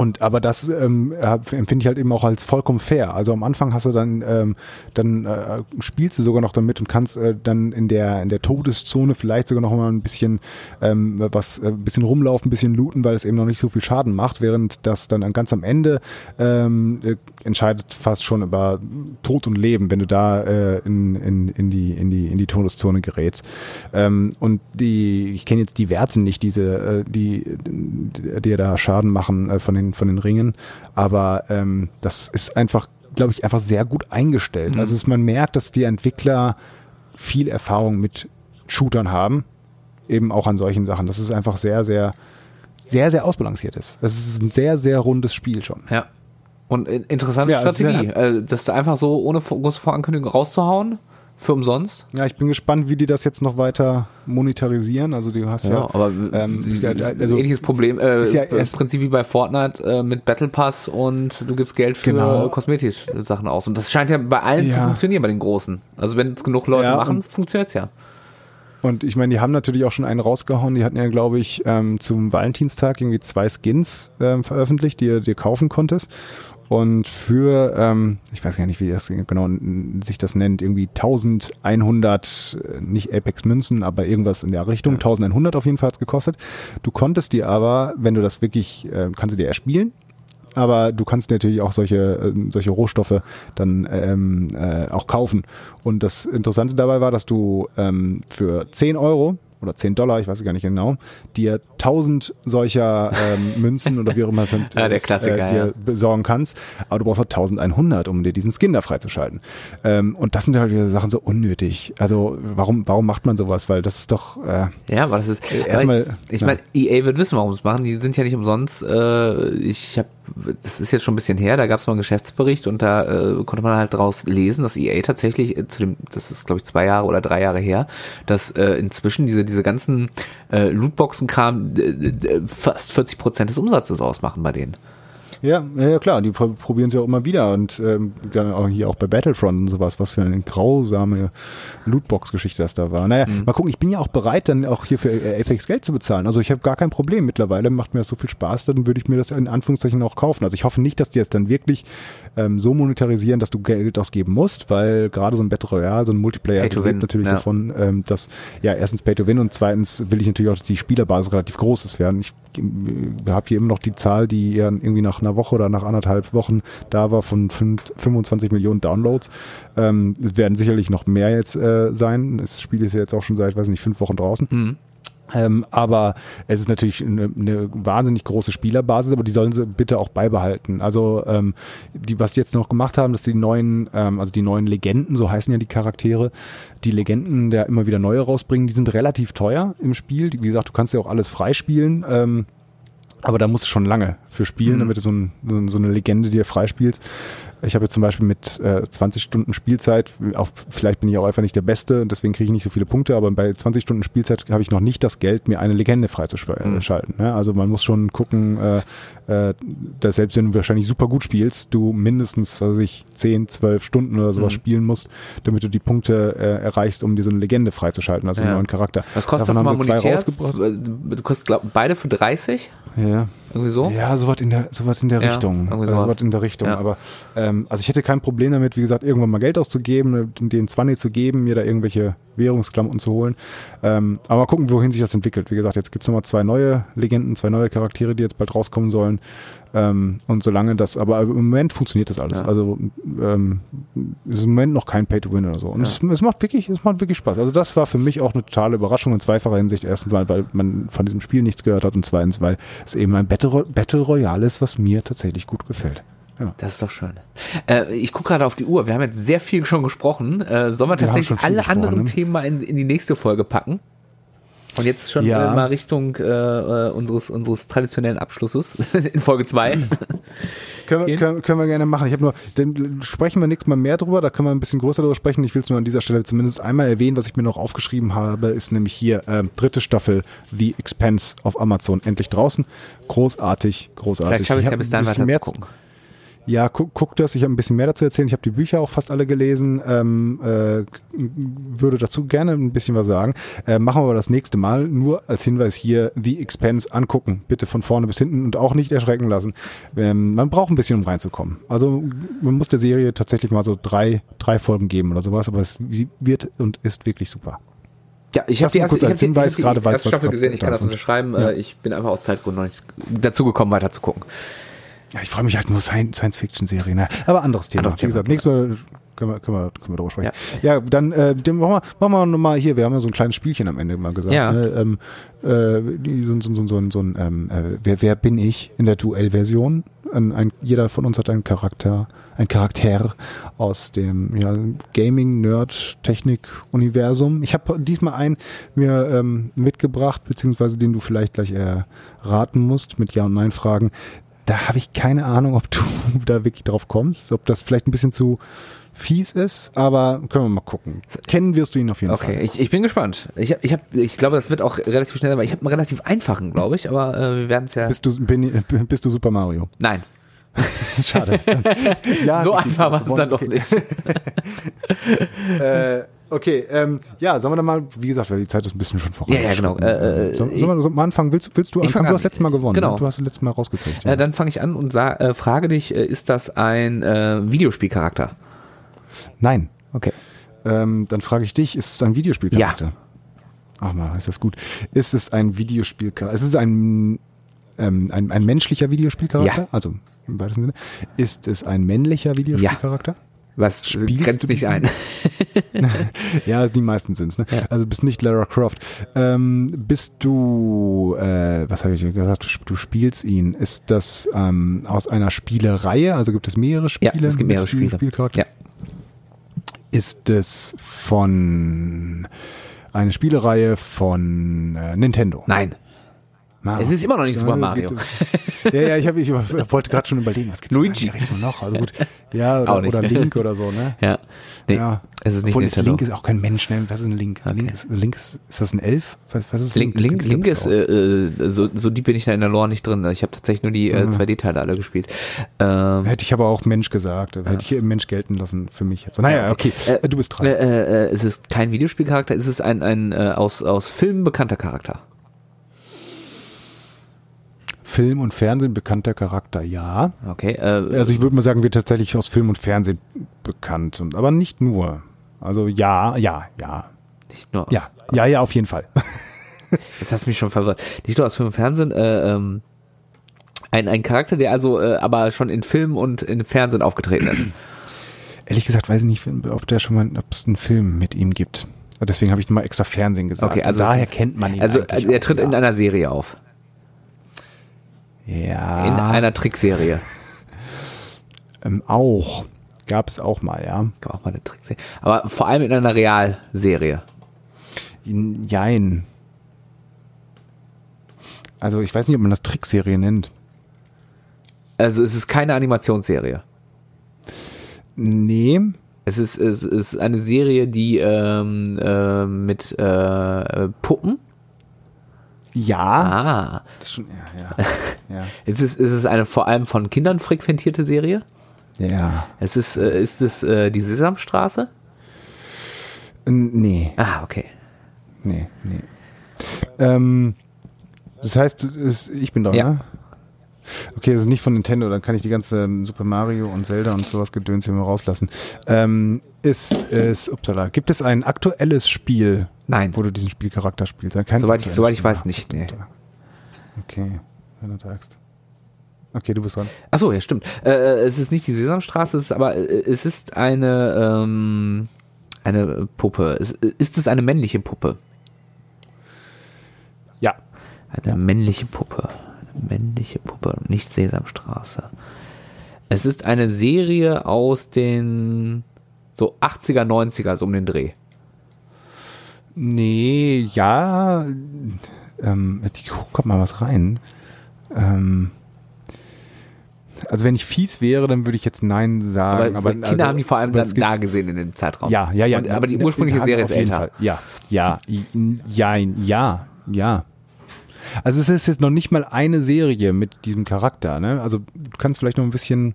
Und aber das ähm, empfinde ich halt eben auch als vollkommen fair. Also am Anfang hast du dann, ähm, dann äh, spielst du sogar noch damit und kannst äh, dann in der in der Todeszone vielleicht sogar noch mal ein bisschen ähm, was, äh, ein bisschen rumlaufen, ein bisschen looten, weil es eben noch nicht so viel Schaden macht, während das dann ganz am Ende ähm, äh, entscheidet fast schon über Tod und Leben, wenn du da äh, in, in, in die in die in die Todeszone gerätst. Ähm, und die, ich kenne jetzt die Werte nicht, diese äh, die die, die da Schaden machen äh, von den den, von den Ringen. Aber ähm, das ist einfach, glaube ich, einfach sehr gut eingestellt. Mhm. Also es, man merkt, dass die Entwickler viel Erfahrung mit Shootern haben, eben auch an solchen Sachen. Das ist einfach sehr, sehr, sehr, sehr ausbalanciert ist. Es ist ein sehr, sehr rundes Spiel schon.
Ja. Und interessante ja, Strategie, äh, das einfach so ohne große Vorankündigung rauszuhauen für umsonst.
Ja, ich bin gespannt, wie die das jetzt noch weiter monetarisieren. Also du hast ja, ja
aber ähm, also, ähnliches Problem, äh, ja Prinzip wie bei Fortnite äh, mit Battle Pass und du gibst Geld für genau. kosmetische Sachen aus. Und das scheint ja bei allen ja. zu funktionieren, bei den Großen. Also wenn es genug Leute ja, machen, funktioniert's ja.
Und ich meine, die haben natürlich auch schon einen rausgehauen. Die hatten ja, glaube ich, ähm, zum Valentinstag irgendwie zwei Skins ähm, veröffentlicht, die du dir kaufen konntest. Und für, ähm, ich weiß gar nicht, wie das genau sich das nennt, irgendwie 1100, äh, nicht Apex Münzen, aber irgendwas in der Richtung, ja. 1100 auf jeden Fall hat gekostet. Du konntest dir aber, wenn du das wirklich, äh, kannst du dir erspielen, aber du kannst natürlich auch solche, äh, solche Rohstoffe dann ähm, äh, auch kaufen. Und das Interessante dabei war, dass du ähm, für 10 Euro oder 10 Dollar, ich weiß gar nicht genau, dir 1000 solcher ähm, Münzen oder wie auch immer sind,
ja, der Klassiker,
äh, dir ja. besorgen kannst. Aber du brauchst halt 1100, um dir diesen Skin da freizuschalten. Ähm, und das sind halt diese Sachen so unnötig. Also warum, warum macht man sowas? Weil das ist doch
äh, ja, aber das ist erstmal. Ich, ich meine, EA wird wissen, warum es machen. Die sind ja nicht umsonst. Äh, ich habe das ist jetzt schon ein bisschen her, da gab es mal einen Geschäftsbericht und da äh, konnte man halt draus lesen, dass EA tatsächlich äh, zu dem, das ist glaube ich zwei Jahre oder drei Jahre her, dass äh, inzwischen diese diese ganzen äh, Lootboxen-Kram äh, fast 40 Prozent des Umsatzes ausmachen bei denen.
Ja, ja klar, die probieren es ja auch immer wieder und ähm, auch hier auch bei Battlefront und sowas, was für eine grausame Lootbox-Geschichte das da war. Naja, mhm. mal gucken, ich bin ja auch bereit, dann auch hier für Apex Geld zu bezahlen. Also ich habe gar kein Problem mittlerweile, macht mir das so viel Spaß, dann würde ich mir das in Anführungszeichen auch kaufen. Also ich hoffe nicht, dass die es dann wirklich ähm, so monetarisieren, dass du Geld ausgeben musst, weil gerade so ein Battle Royale, so ein Multiplayer lebt natürlich ja. davon, ähm, dass ja erstens Pay to Win und zweitens will ich natürlich auch, dass die Spielerbasis relativ groß ist werden. Ich äh, habe hier immer noch die Zahl, die ja irgendwie nach einer Woche oder nach anderthalb Wochen da war von 5, 25 Millionen Downloads. Ähm, werden sicherlich noch mehr jetzt äh, sein. Das Spiel ist ja jetzt auch schon seit, weiß nicht, fünf Wochen draußen. Mhm. Ähm, aber es ist natürlich eine, eine, wahnsinnig große Spielerbasis, aber die sollen sie bitte auch beibehalten. Also ähm, die, was die jetzt noch gemacht haben, dass die neuen, ähm, also die neuen Legenden, so heißen ja die Charaktere, die Legenden, der immer wieder neue rausbringen, die sind relativ teuer im Spiel. Wie gesagt, du kannst ja auch alles freispielen. Ähm, aber da musst du schon lange für spielen, mhm. damit du so, ein, so, eine Legende dir freispielst. Ich habe jetzt zum Beispiel mit äh, 20 Stunden Spielzeit, auch, vielleicht bin ich auch einfach nicht der Beste und deswegen kriege ich nicht so viele Punkte, aber bei 20 Stunden Spielzeit habe ich noch nicht das Geld, mir eine Legende freizuschalten. Mhm. Ne? Also man muss schon gucken, äh, äh, dass selbst wenn du wahrscheinlich super gut spielst, du mindestens, was ich, 10, 12 Stunden oder sowas mhm. spielen musst, damit du die Punkte äh, erreichst, um dir so eine Legende freizuschalten, also ja. einen neuen Charakter.
Was kostet Davon das mal monetär? Du kostet glaub, beide für 30?
Ja.
Irgendwie so?
Ja, sowas in der, sowas in der ja, Richtung. Irgendwie sowas. sowas in der Richtung. Ja. Aber ähm, also ich hätte kein Problem damit, wie gesagt, irgendwann mal Geld auszugeben, den 20 zu geben, mir da irgendwelche Währungsklamotten zu holen. Ähm, aber mal gucken, wohin sich das entwickelt. Wie gesagt, jetzt gibt es nochmal zwei neue Legenden, zwei neue Charaktere, die jetzt bald rauskommen sollen. Ähm, und solange das, aber im Moment funktioniert das alles. Ja. Also ähm, ist im Moment noch kein Pay-to-Win oder so. Und ja. es, es, macht wirklich, es macht wirklich Spaß. Also das war für mich auch eine totale Überraschung in zweifacher Hinsicht. Erstens, weil, weil man von diesem Spiel nichts gehört hat und zweitens, weil es eben ein Battle, Battle Royale ist, was mir tatsächlich gut gefällt.
Ja. Das ist doch schön. Äh, ich gucke gerade auf die Uhr. Wir haben jetzt sehr viel schon gesprochen. Äh, sollen wir tatsächlich wir alle anderen Themen mal in, in die nächste Folge packen? Und jetzt schon ja. äh, mal Richtung äh, äh unseres, unseres traditionellen Abschlusses in Folge 2.
können, wir, können, können wir gerne machen. Ich habe nur, dann sprechen wir nächstes Mal mehr drüber, da können wir ein bisschen größer drüber sprechen. Ich will es nur an dieser Stelle zumindest einmal erwähnen, was ich mir noch aufgeschrieben habe, ist nämlich hier äh, dritte Staffel The Expense auf Amazon endlich draußen. Großartig, großartig.
Vielleicht schaffe ich es ja bis dahin weiter zu gucken.
Ja, guck, guck das. Ich habe ein bisschen mehr dazu erzählen. Ich habe die Bücher auch fast alle gelesen. Ähm, äh, würde dazu gerne ein bisschen was sagen. Äh, machen wir aber das nächste Mal. Nur als Hinweis hier, The Expense angucken. Bitte von vorne bis hinten und auch nicht erschrecken lassen. Ähm, man braucht ein bisschen, um reinzukommen. Also man muss der Serie tatsächlich mal so drei, drei Folgen geben oder sowas. Aber es wird und ist wirklich super.
Ja, ich habe die erste, ich hab die, Hinweis, die, die erste Staffel gesehen. Ich kann das unterschreiben. Ja. Äh, ich bin einfach aus Zeitgründen noch nicht dazu gekommen, weiter zu gucken.
Ja, ich freue mich halt nur Science-Fiction-Serien. Ne? Aber anderes Thema. Anderes Wie gesagt, nächstes Mal können wir, können wir, können wir darüber sprechen. Ja, ja dann äh, machen wir, machen wir nochmal hier, wir haben ja so ein kleines Spielchen am Ende mal gesagt. Ja. Ne? Ähm, äh, so, so, so, so, so ein, ähm, äh, wer, wer bin ich in der Duell-Version? Ein, ein, jeder von uns hat einen Charakter, ein Charakter aus dem ja, Gaming, Nerd, Technik, Universum. Ich habe diesmal einen mir ähm, mitgebracht, beziehungsweise den du vielleicht gleich erraten musst mit Ja und Nein Fragen da habe ich keine Ahnung, ob du da wirklich drauf kommst, ob das vielleicht ein bisschen zu fies ist, aber können wir mal gucken. Kennen wirst du ihn auf jeden
okay,
Fall.
Okay, ich, ich bin gespannt. Ich, ich, hab, ich glaube, das wird auch relativ schnell, aber ich habe einen relativ einfachen, glaube ich, aber äh, wir werden es ja.
Bist du, bin, bist du Super Mario?
Nein.
Schade.
ja, so einfach war es dann doch nicht.
äh, Okay, ähm, ja, sollen wir dann mal, wie gesagt, weil die Zeit ist ein bisschen schon vorbei.
Ja, ja, genau. Äh,
äh, sollen, sollen wir mal anfangen? Willst, willst du anfangen? Du hast letztes Mal gewonnen.
Genau.
Ne? Du hast das letzte Mal rausgekriegt.
Ja. Äh, dann fange ich an und sag, äh, frage dich, äh, ist das ein äh, Videospielcharakter?
Nein. Okay. Ähm, dann frage ich dich, ist es ein Videospielcharakter? Ja. Ach mal, ist das gut. Ist es ein Videospielcharakter? Ist es ein, ähm, ein, ein menschlicher Videospielcharakter? Ja. Also im weitesten Sinne. Ist es ein männlicher Videospielcharakter? Ja.
Was Spielst grenzt dich ein?
ja, die meisten sind's. Ne? Ja. Also bist nicht Lara Croft. Ähm, bist du, äh, was habe ich gesagt, du spielst ihn. Ist das ähm, aus einer Spielereihe? Also gibt es mehrere Spiele?
Ja, es gibt mehrere Spiele. Ja.
Ist es von eine Spielereihe von äh, Nintendo?
Nein. Es ist immer noch nicht Super Mario.
ja, ja, ich, hab, ich wollte gerade schon überlegen, was gibt's
Luigi.
in die Richtung noch? Also gut, ja, oder, oder Link oder so, ne?
Ja.
Nee, ja.
es ist nicht
Obwohl, Link ist auch kein Mensch, ne? Was ist ein Link?
Okay.
Link, ist, Link ist, ist das ein Elf? Was, was ist
Link? Link, Link ist, äh, so, so deep bin ich da in der Lore nicht drin. Ich habe tatsächlich nur die äh, 2D-Teile alle gespielt.
Ähm, hätte ich aber auch Mensch gesagt. Hätte ja. ich Mensch gelten lassen für mich jetzt. Naja, okay.
Äh,
du bist dran.
Äh, äh, es ist kein Videospielcharakter, es ist ein, ein äh, aus, aus Filmen bekannter Charakter.
Film und Fernsehen bekannter Charakter, ja.
Okay. Äh,
also ich würde mal sagen, wir tatsächlich aus Film und Fernsehen bekannt sind, aber nicht nur. Also ja, ja, ja.
Nicht nur.
Ja, ja, ja, auf jeden Fall.
Jetzt hast du mich schon verwirrt. Nicht nur aus Film und Fernsehen, äh, ähm, ein, ein Charakter, der also äh, aber schon in Film und in Fernsehen aufgetreten ist.
Ehrlich gesagt weiß ich nicht, ob der schon mal, ob es einen Film mit ihm gibt. Deswegen habe ich mal extra Fernsehen gesagt.
Okay, also
daher kennt man ihn.
Also er tritt auch, in ja. einer Serie auf.
Ja.
In einer Trickserie.
Ähm, auch. Gab es auch mal, ja.
Gab auch mal eine Trickserie. Aber vor allem in einer Realserie.
Jein. Also ich weiß nicht, ob man das Trickserie nennt.
Also es ist keine Animationsserie.
Nee.
Es ist, es ist eine Serie, die ähm, äh, mit äh, Puppen
ja.
Ah.
Schon, ja, ja,
ja. ist, es, ist es eine vor allem von Kindern frequentierte Serie?
Ja.
Es ist, äh, ist es äh, die Sesamstraße?
Nee.
Ah, okay.
Nee, nee. Ähm, das heißt, es, ich bin da,
ja.
ne? Okay, also nicht von Nintendo, dann kann ich die ganze Super Mario und Zelda und sowas Gedöns hier mal rauslassen. Ähm, ist es, upsala, gibt es ein aktuelles Spiel,
Nein.
wo du diesen Spielcharakter spielst?
Kein soweit ich, soweit ich weiß nicht, nee.
Okay, wenn du sagst. Okay, du bist dran.
Ach so, ja, stimmt. Äh, es ist nicht die Sesamstraße, es ist aber äh, es ist eine ähm, eine Puppe. Es, ist es eine männliche Puppe?
Ja.
Eine männliche Puppe männliche Puppe, nicht Sesamstraße. Es ist eine Serie aus den so 80er, 90er, so um den Dreh.
Nee, ja, ähm, ich guck mal was rein. Ähm, also wenn ich fies wäre, dann würde ich jetzt Nein sagen.
Aber, aber Kinder also, haben die vor allem dann da gesehen in dem Zeitraum.
Ja, ja, ja.
Und, aber die ursprüngliche Serie ist älter. Fall.
Ja, ja, ja, ja, ja. Also es ist jetzt noch nicht mal eine Serie mit diesem Charakter, ne? Also du kannst vielleicht noch ein bisschen,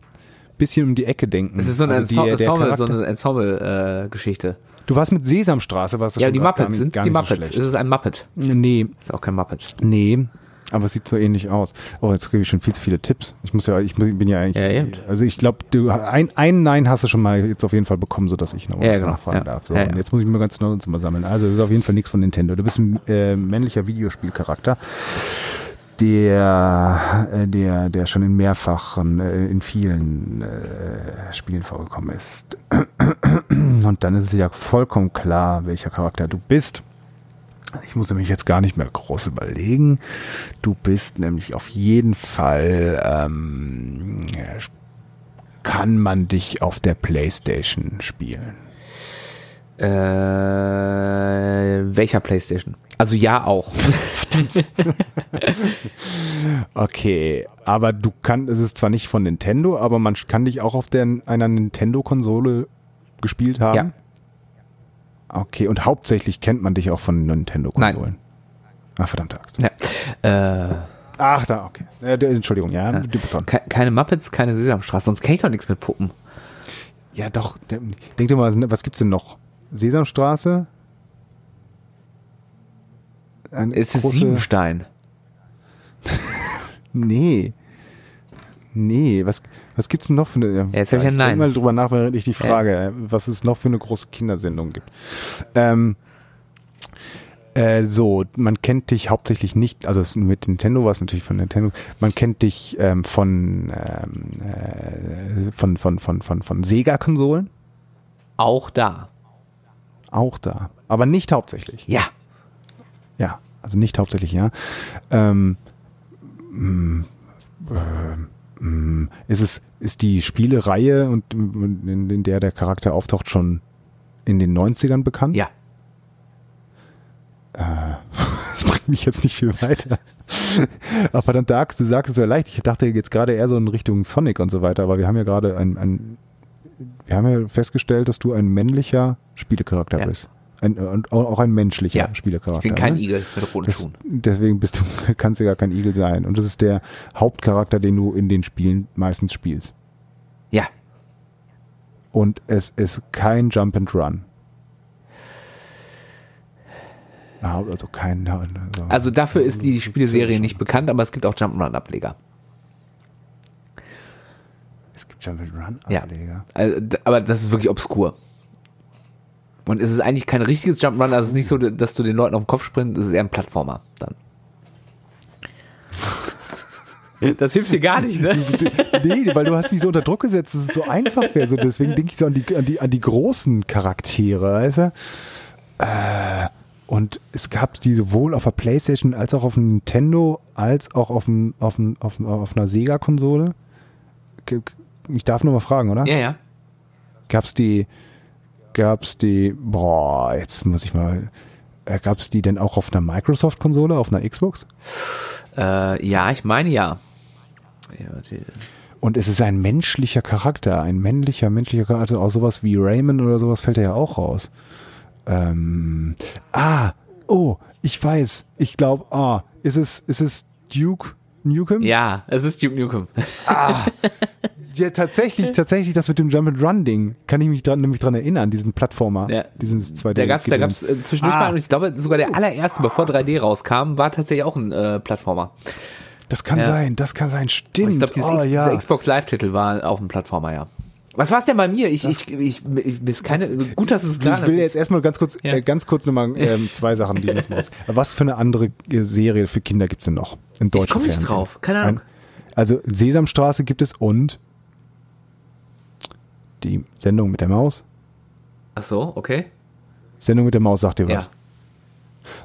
bisschen um die Ecke denken.
Es ist so eine
also
die, Ensemble, so eine Ensemble-Geschichte. Äh,
du warst mit Sesamstraße, was
das Ja, die Muppets, sind die Muppets? So ist es ein Muppet?
Nee.
Ist auch kein Muppet.
Nee. Aber es sieht so ähnlich aus. Oh, jetzt kriege ich schon viel zu viele Tipps. Ich muss ja, ich bin ja eigentlich.
Ja, ja.
Also ich glaube, du ein, ein Nein hast du schon mal jetzt auf jeden Fall bekommen, sodass ich noch
ja,
was
genau.
nachfragen
ja.
darf. So,
ja,
und jetzt muss ich mir ganz genau mal sammeln. Also es ist auf jeden Fall nichts von Nintendo. Du bist ein äh, männlicher Videospielcharakter der, äh, der, der schon in mehrfachen, äh, in vielen äh, Spielen vorgekommen ist. Und dann ist es ja vollkommen klar, welcher Charakter du bist. Ich muss nämlich jetzt gar nicht mehr groß überlegen. Du bist nämlich auf jeden Fall, ähm, kann man dich auf der Playstation spielen.
Äh, welcher Playstation? Also ja auch. Verdammt.
okay, aber du kannst, es ist zwar nicht von Nintendo, aber man kann dich auch auf der, einer Nintendo-Konsole gespielt haben. Ja. Okay, und hauptsächlich kennt man dich auch von Nintendo-Konsolen. Nein. Ach, verdammte Axt.
Ja. Äh,
Ach, da, okay. Entschuldigung, ja, ja. du
bist dran. Keine Muppets, keine Sesamstraße, sonst kenne ich doch nichts mit Puppen.
Ja, doch. Denk dir mal, was gibt's denn noch? Sesamstraße?
Ein es ist Siebenstein.
nee. Nee, was, was gibt's denn noch für eine. Ja,
jetzt habe ich ein Nein.
Ich mal drüber nach, während ich die Frage, ja. was es noch für eine große Kindersendung gibt. Ähm, äh, so, man kennt dich hauptsächlich nicht, also mit Nintendo war es natürlich von Nintendo, man kennt dich ähm, von, ähm, äh, von, von, von, von, von Sega-Konsolen.
Auch da.
Auch da. Aber nicht hauptsächlich.
Ja.
Ja, also nicht hauptsächlich, ja. Ähm, mh, äh, ist es, ist die Spielereihe und in, in der der Charakter auftaucht schon in den 90ern bekannt?
Ja.
Äh, das bringt mich jetzt nicht viel weiter. aber verdammt, Darks, du sagst es ja leicht. Ich dachte jetzt gerade eher so in Richtung Sonic und so weiter, aber wir haben ja gerade ein, ein wir haben ja festgestellt, dass du ein männlicher Spielecharakter ja. bist. Ein, und auch ein menschlicher ja, Spielecharakter.
Ich bin kein ne? Igel mit roten
Schuhen. Deswegen bist du, kannst du gar kein Igel sein. Und das ist der Hauptcharakter, den du in den Spielen meistens spielst.
Ja.
Und es ist kein Jump and Run. Also kein.
Also, also dafür ist die Spieleserie nicht bekannt, aber es gibt auch Jump'n'Run-Ableger.
Es gibt Jump'n'Run-Ableger.
Ja. Also, aber das ist wirklich obskur. Und es ist eigentlich kein richtiges Jump'n'Run, also es ist nicht so, dass du den Leuten auf den Kopf springst, es ist eher ein Plattformer dann. Das hilft dir gar nicht, ne?
nee, weil du hast mich so unter Druck gesetzt, dass es so einfach wäre. So, deswegen denke ich so an die, an, die, an die großen Charaktere, weißt du? Äh, und es gab die sowohl auf der Playstation als auch auf dem Nintendo, als auch auf, dem, auf, dem, auf, dem, auf einer Sega-Konsole. Ich darf nur mal fragen, oder?
Ja, ja.
Gab es die, gab es die, boah, jetzt muss ich mal, äh, gab es die denn auch auf einer Microsoft-Konsole, auf einer Xbox?
Äh, ja, ich meine ja. ja
und es ist ein menschlicher Charakter, ein männlicher, menschlicher Charakter, also auch sowas wie Raymond oder sowas fällt er ja auch raus. Ähm, ah, oh, ich weiß, ich glaube, ah, ist es, ist es Duke Nukem?
Ja, es ist Duke Nukem.
Ah, ja, tatsächlich, tatsächlich, das mit dem Jump and Run Ding, kann ich mich dran, nämlich dran erinnern, diesen Plattformer, ja. diesen 2D.
Da gab's, da gab's äh, zwischendurch ah. mal, ich glaube sogar der allererste, bevor 3D rauskam, war tatsächlich auch ein äh, Plattformer.
Das kann ja. sein, das kann sein, stimmt.
ich glaube, oh, ja. dieser Xbox Live-Titel war auch ein Plattformer, ja. Was war es denn bei mir? Ich, ich, ich, ich, ich keine, gut, dass es klar
ist. Ich will jetzt erstmal ganz kurz, ja. äh, ganz kurz nochmal ähm, zwei Sachen, die müssen muss. Was für eine andere äh, Serie für Kinder gibt's denn noch
im deutschen Ich komme nicht drauf, keine Ahnung.
Ein, also Sesamstraße gibt es und die Sendung mit der Maus.
Ach so, okay.
Sendung mit der Maus sagt dir was. Ja.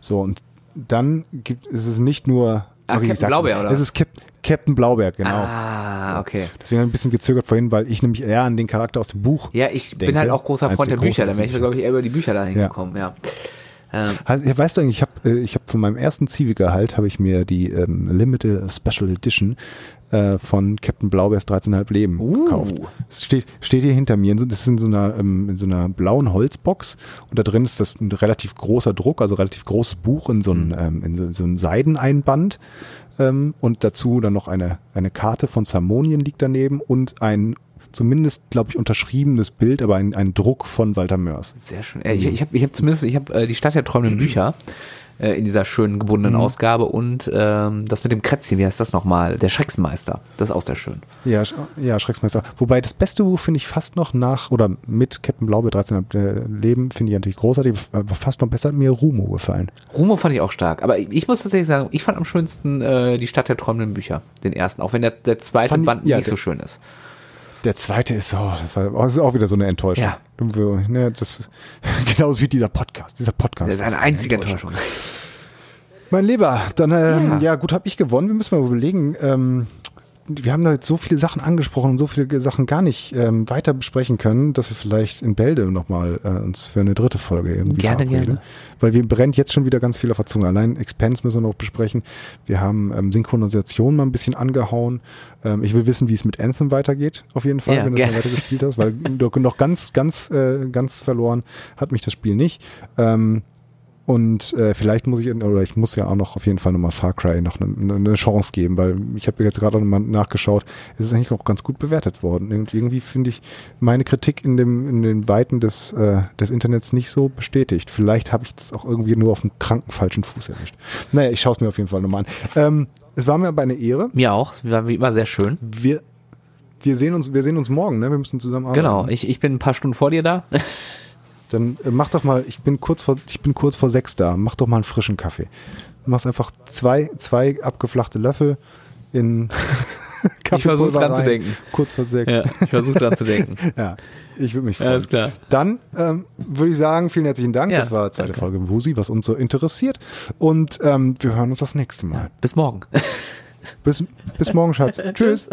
So, und dann gibt, ist es nicht nur.
Ah, okay, Captain Blaubeer, oder?
Es ist Cap Captain Blaubeer, genau.
Ah, okay.
Deswegen ein bisschen gezögert vorhin, weil ich nämlich eher an den Charakter aus dem Buch.
Ja, ich denke, bin halt auch großer Freund der Bücher, dann wäre ich, glaube ich, eher über die Bücher dahin ja. gekommen, ja.
Ähm. Also, weißt du eigentlich, ich habe äh, ich hab von meinem ersten Zivi-Gehalt habe ich mir die ähm, Limited Special Edition äh, von Captain Blaubeers 13,5 Leben uh. gekauft. Es steht, steht hier hinter mir. Das ist in so einer, ähm, in so einer blauen Holzbox und da drin ist das ein relativ großer Druck, also relativ großes Buch in so ein, mhm. ähm, in so, so ein Seideneinband ähm, und dazu dann noch eine, eine Karte von Salmonien liegt daneben und ein zumindest, glaube ich, unterschriebenes Bild, aber ein, ein Druck von Walter Mörs.
Sehr schön. Äh, ich ich habe ich hab zumindest, ich habe äh, die Stadt der träumenden Bücher äh, in dieser schönen gebundenen mhm. Ausgabe und ähm, das mit dem Krätzchen, wie heißt das nochmal? Der Schrecksmeister. Das ist auch sehr schön.
Ja, ja, Schrecksmeister. Wobei das beste Buch finde ich fast noch nach, oder mit Captain Blaubeer 13 Leben finde ich natürlich großartig, aber fast noch besser hat mir Rumo gefallen.
Rumo fand ich auch stark, aber ich muss tatsächlich sagen, ich fand am schönsten äh, die Stadt der träumenden Bücher, den ersten, auch wenn der, der zweite fand, Band ja, nicht so schön ist.
Der zweite ist so, das, war, das ist auch wieder so eine Enttäuschung. Ja. Ne, das ist genauso wie dieser Podcast. Dieser Podcast.
Das ist eine einzige Enttäuschung. Enttäuschung.
Mein Lieber, dann ähm, ja. ja. gut, habe ich gewonnen. Wir müssen mal überlegen. Ähm, wir haben da jetzt so viele Sachen angesprochen und so viele Sachen gar nicht ähm, weiter besprechen können, dass wir vielleicht in Bälde nochmal äh, uns für eine dritte Folge irgendwie
gerne. Gerne.
Weil wir brennt jetzt schon wieder ganz viel auf der Zunge. Allein Expense müssen wir noch besprechen. Wir haben ähm, Synchronisation mal ein bisschen angehauen. Ähm, ich will wissen, wie es mit Anthem weitergeht, auf jeden Fall, ja, wenn du es weiter gespielt hast, weil noch ganz, ganz, äh, ganz verloren hat mich das Spiel nicht. Ähm, und äh, vielleicht muss ich, oder ich muss ja auch noch auf jeden Fall nochmal Far Cry noch eine, eine Chance geben, weil ich habe jetzt gerade nochmal nachgeschaut, es ist eigentlich auch ganz gut bewertet worden. Und irgendwie finde ich meine Kritik in, dem, in den Weiten des, äh, des Internets nicht so bestätigt. Vielleicht habe ich das auch irgendwie nur auf einem kranken falschen Fuß erwischt. Naja, ich schaue es mir auf jeden Fall nochmal an. Ähm, es war mir aber eine Ehre.
Mir auch, es war wie immer sehr schön.
Wir, wir sehen uns, wir sehen uns morgen, ne? Wir müssen zusammen
arbeiten. Genau, ich, ich bin ein paar Stunden vor dir da.
Dann äh, mach doch mal, ich bin kurz vor, ich bin kurz vor sechs da, mach doch mal einen frischen Kaffee. Du machst einfach zwei, zwei abgeflachte Löffel in
Kaffee. Ich versuche dran rein, zu denken.
Kurz vor sechs.
Ja, ich versuche dran zu denken.
ja, ich würde mich freuen.
Alles klar.
Dann ähm, würde ich sagen, vielen herzlichen Dank. Ja, das war die zweite danke. Folge Wusi, was uns so interessiert. Und ähm, wir hören uns das nächste Mal.
Bis morgen.
bis, bis morgen, Schatz. Tschüss.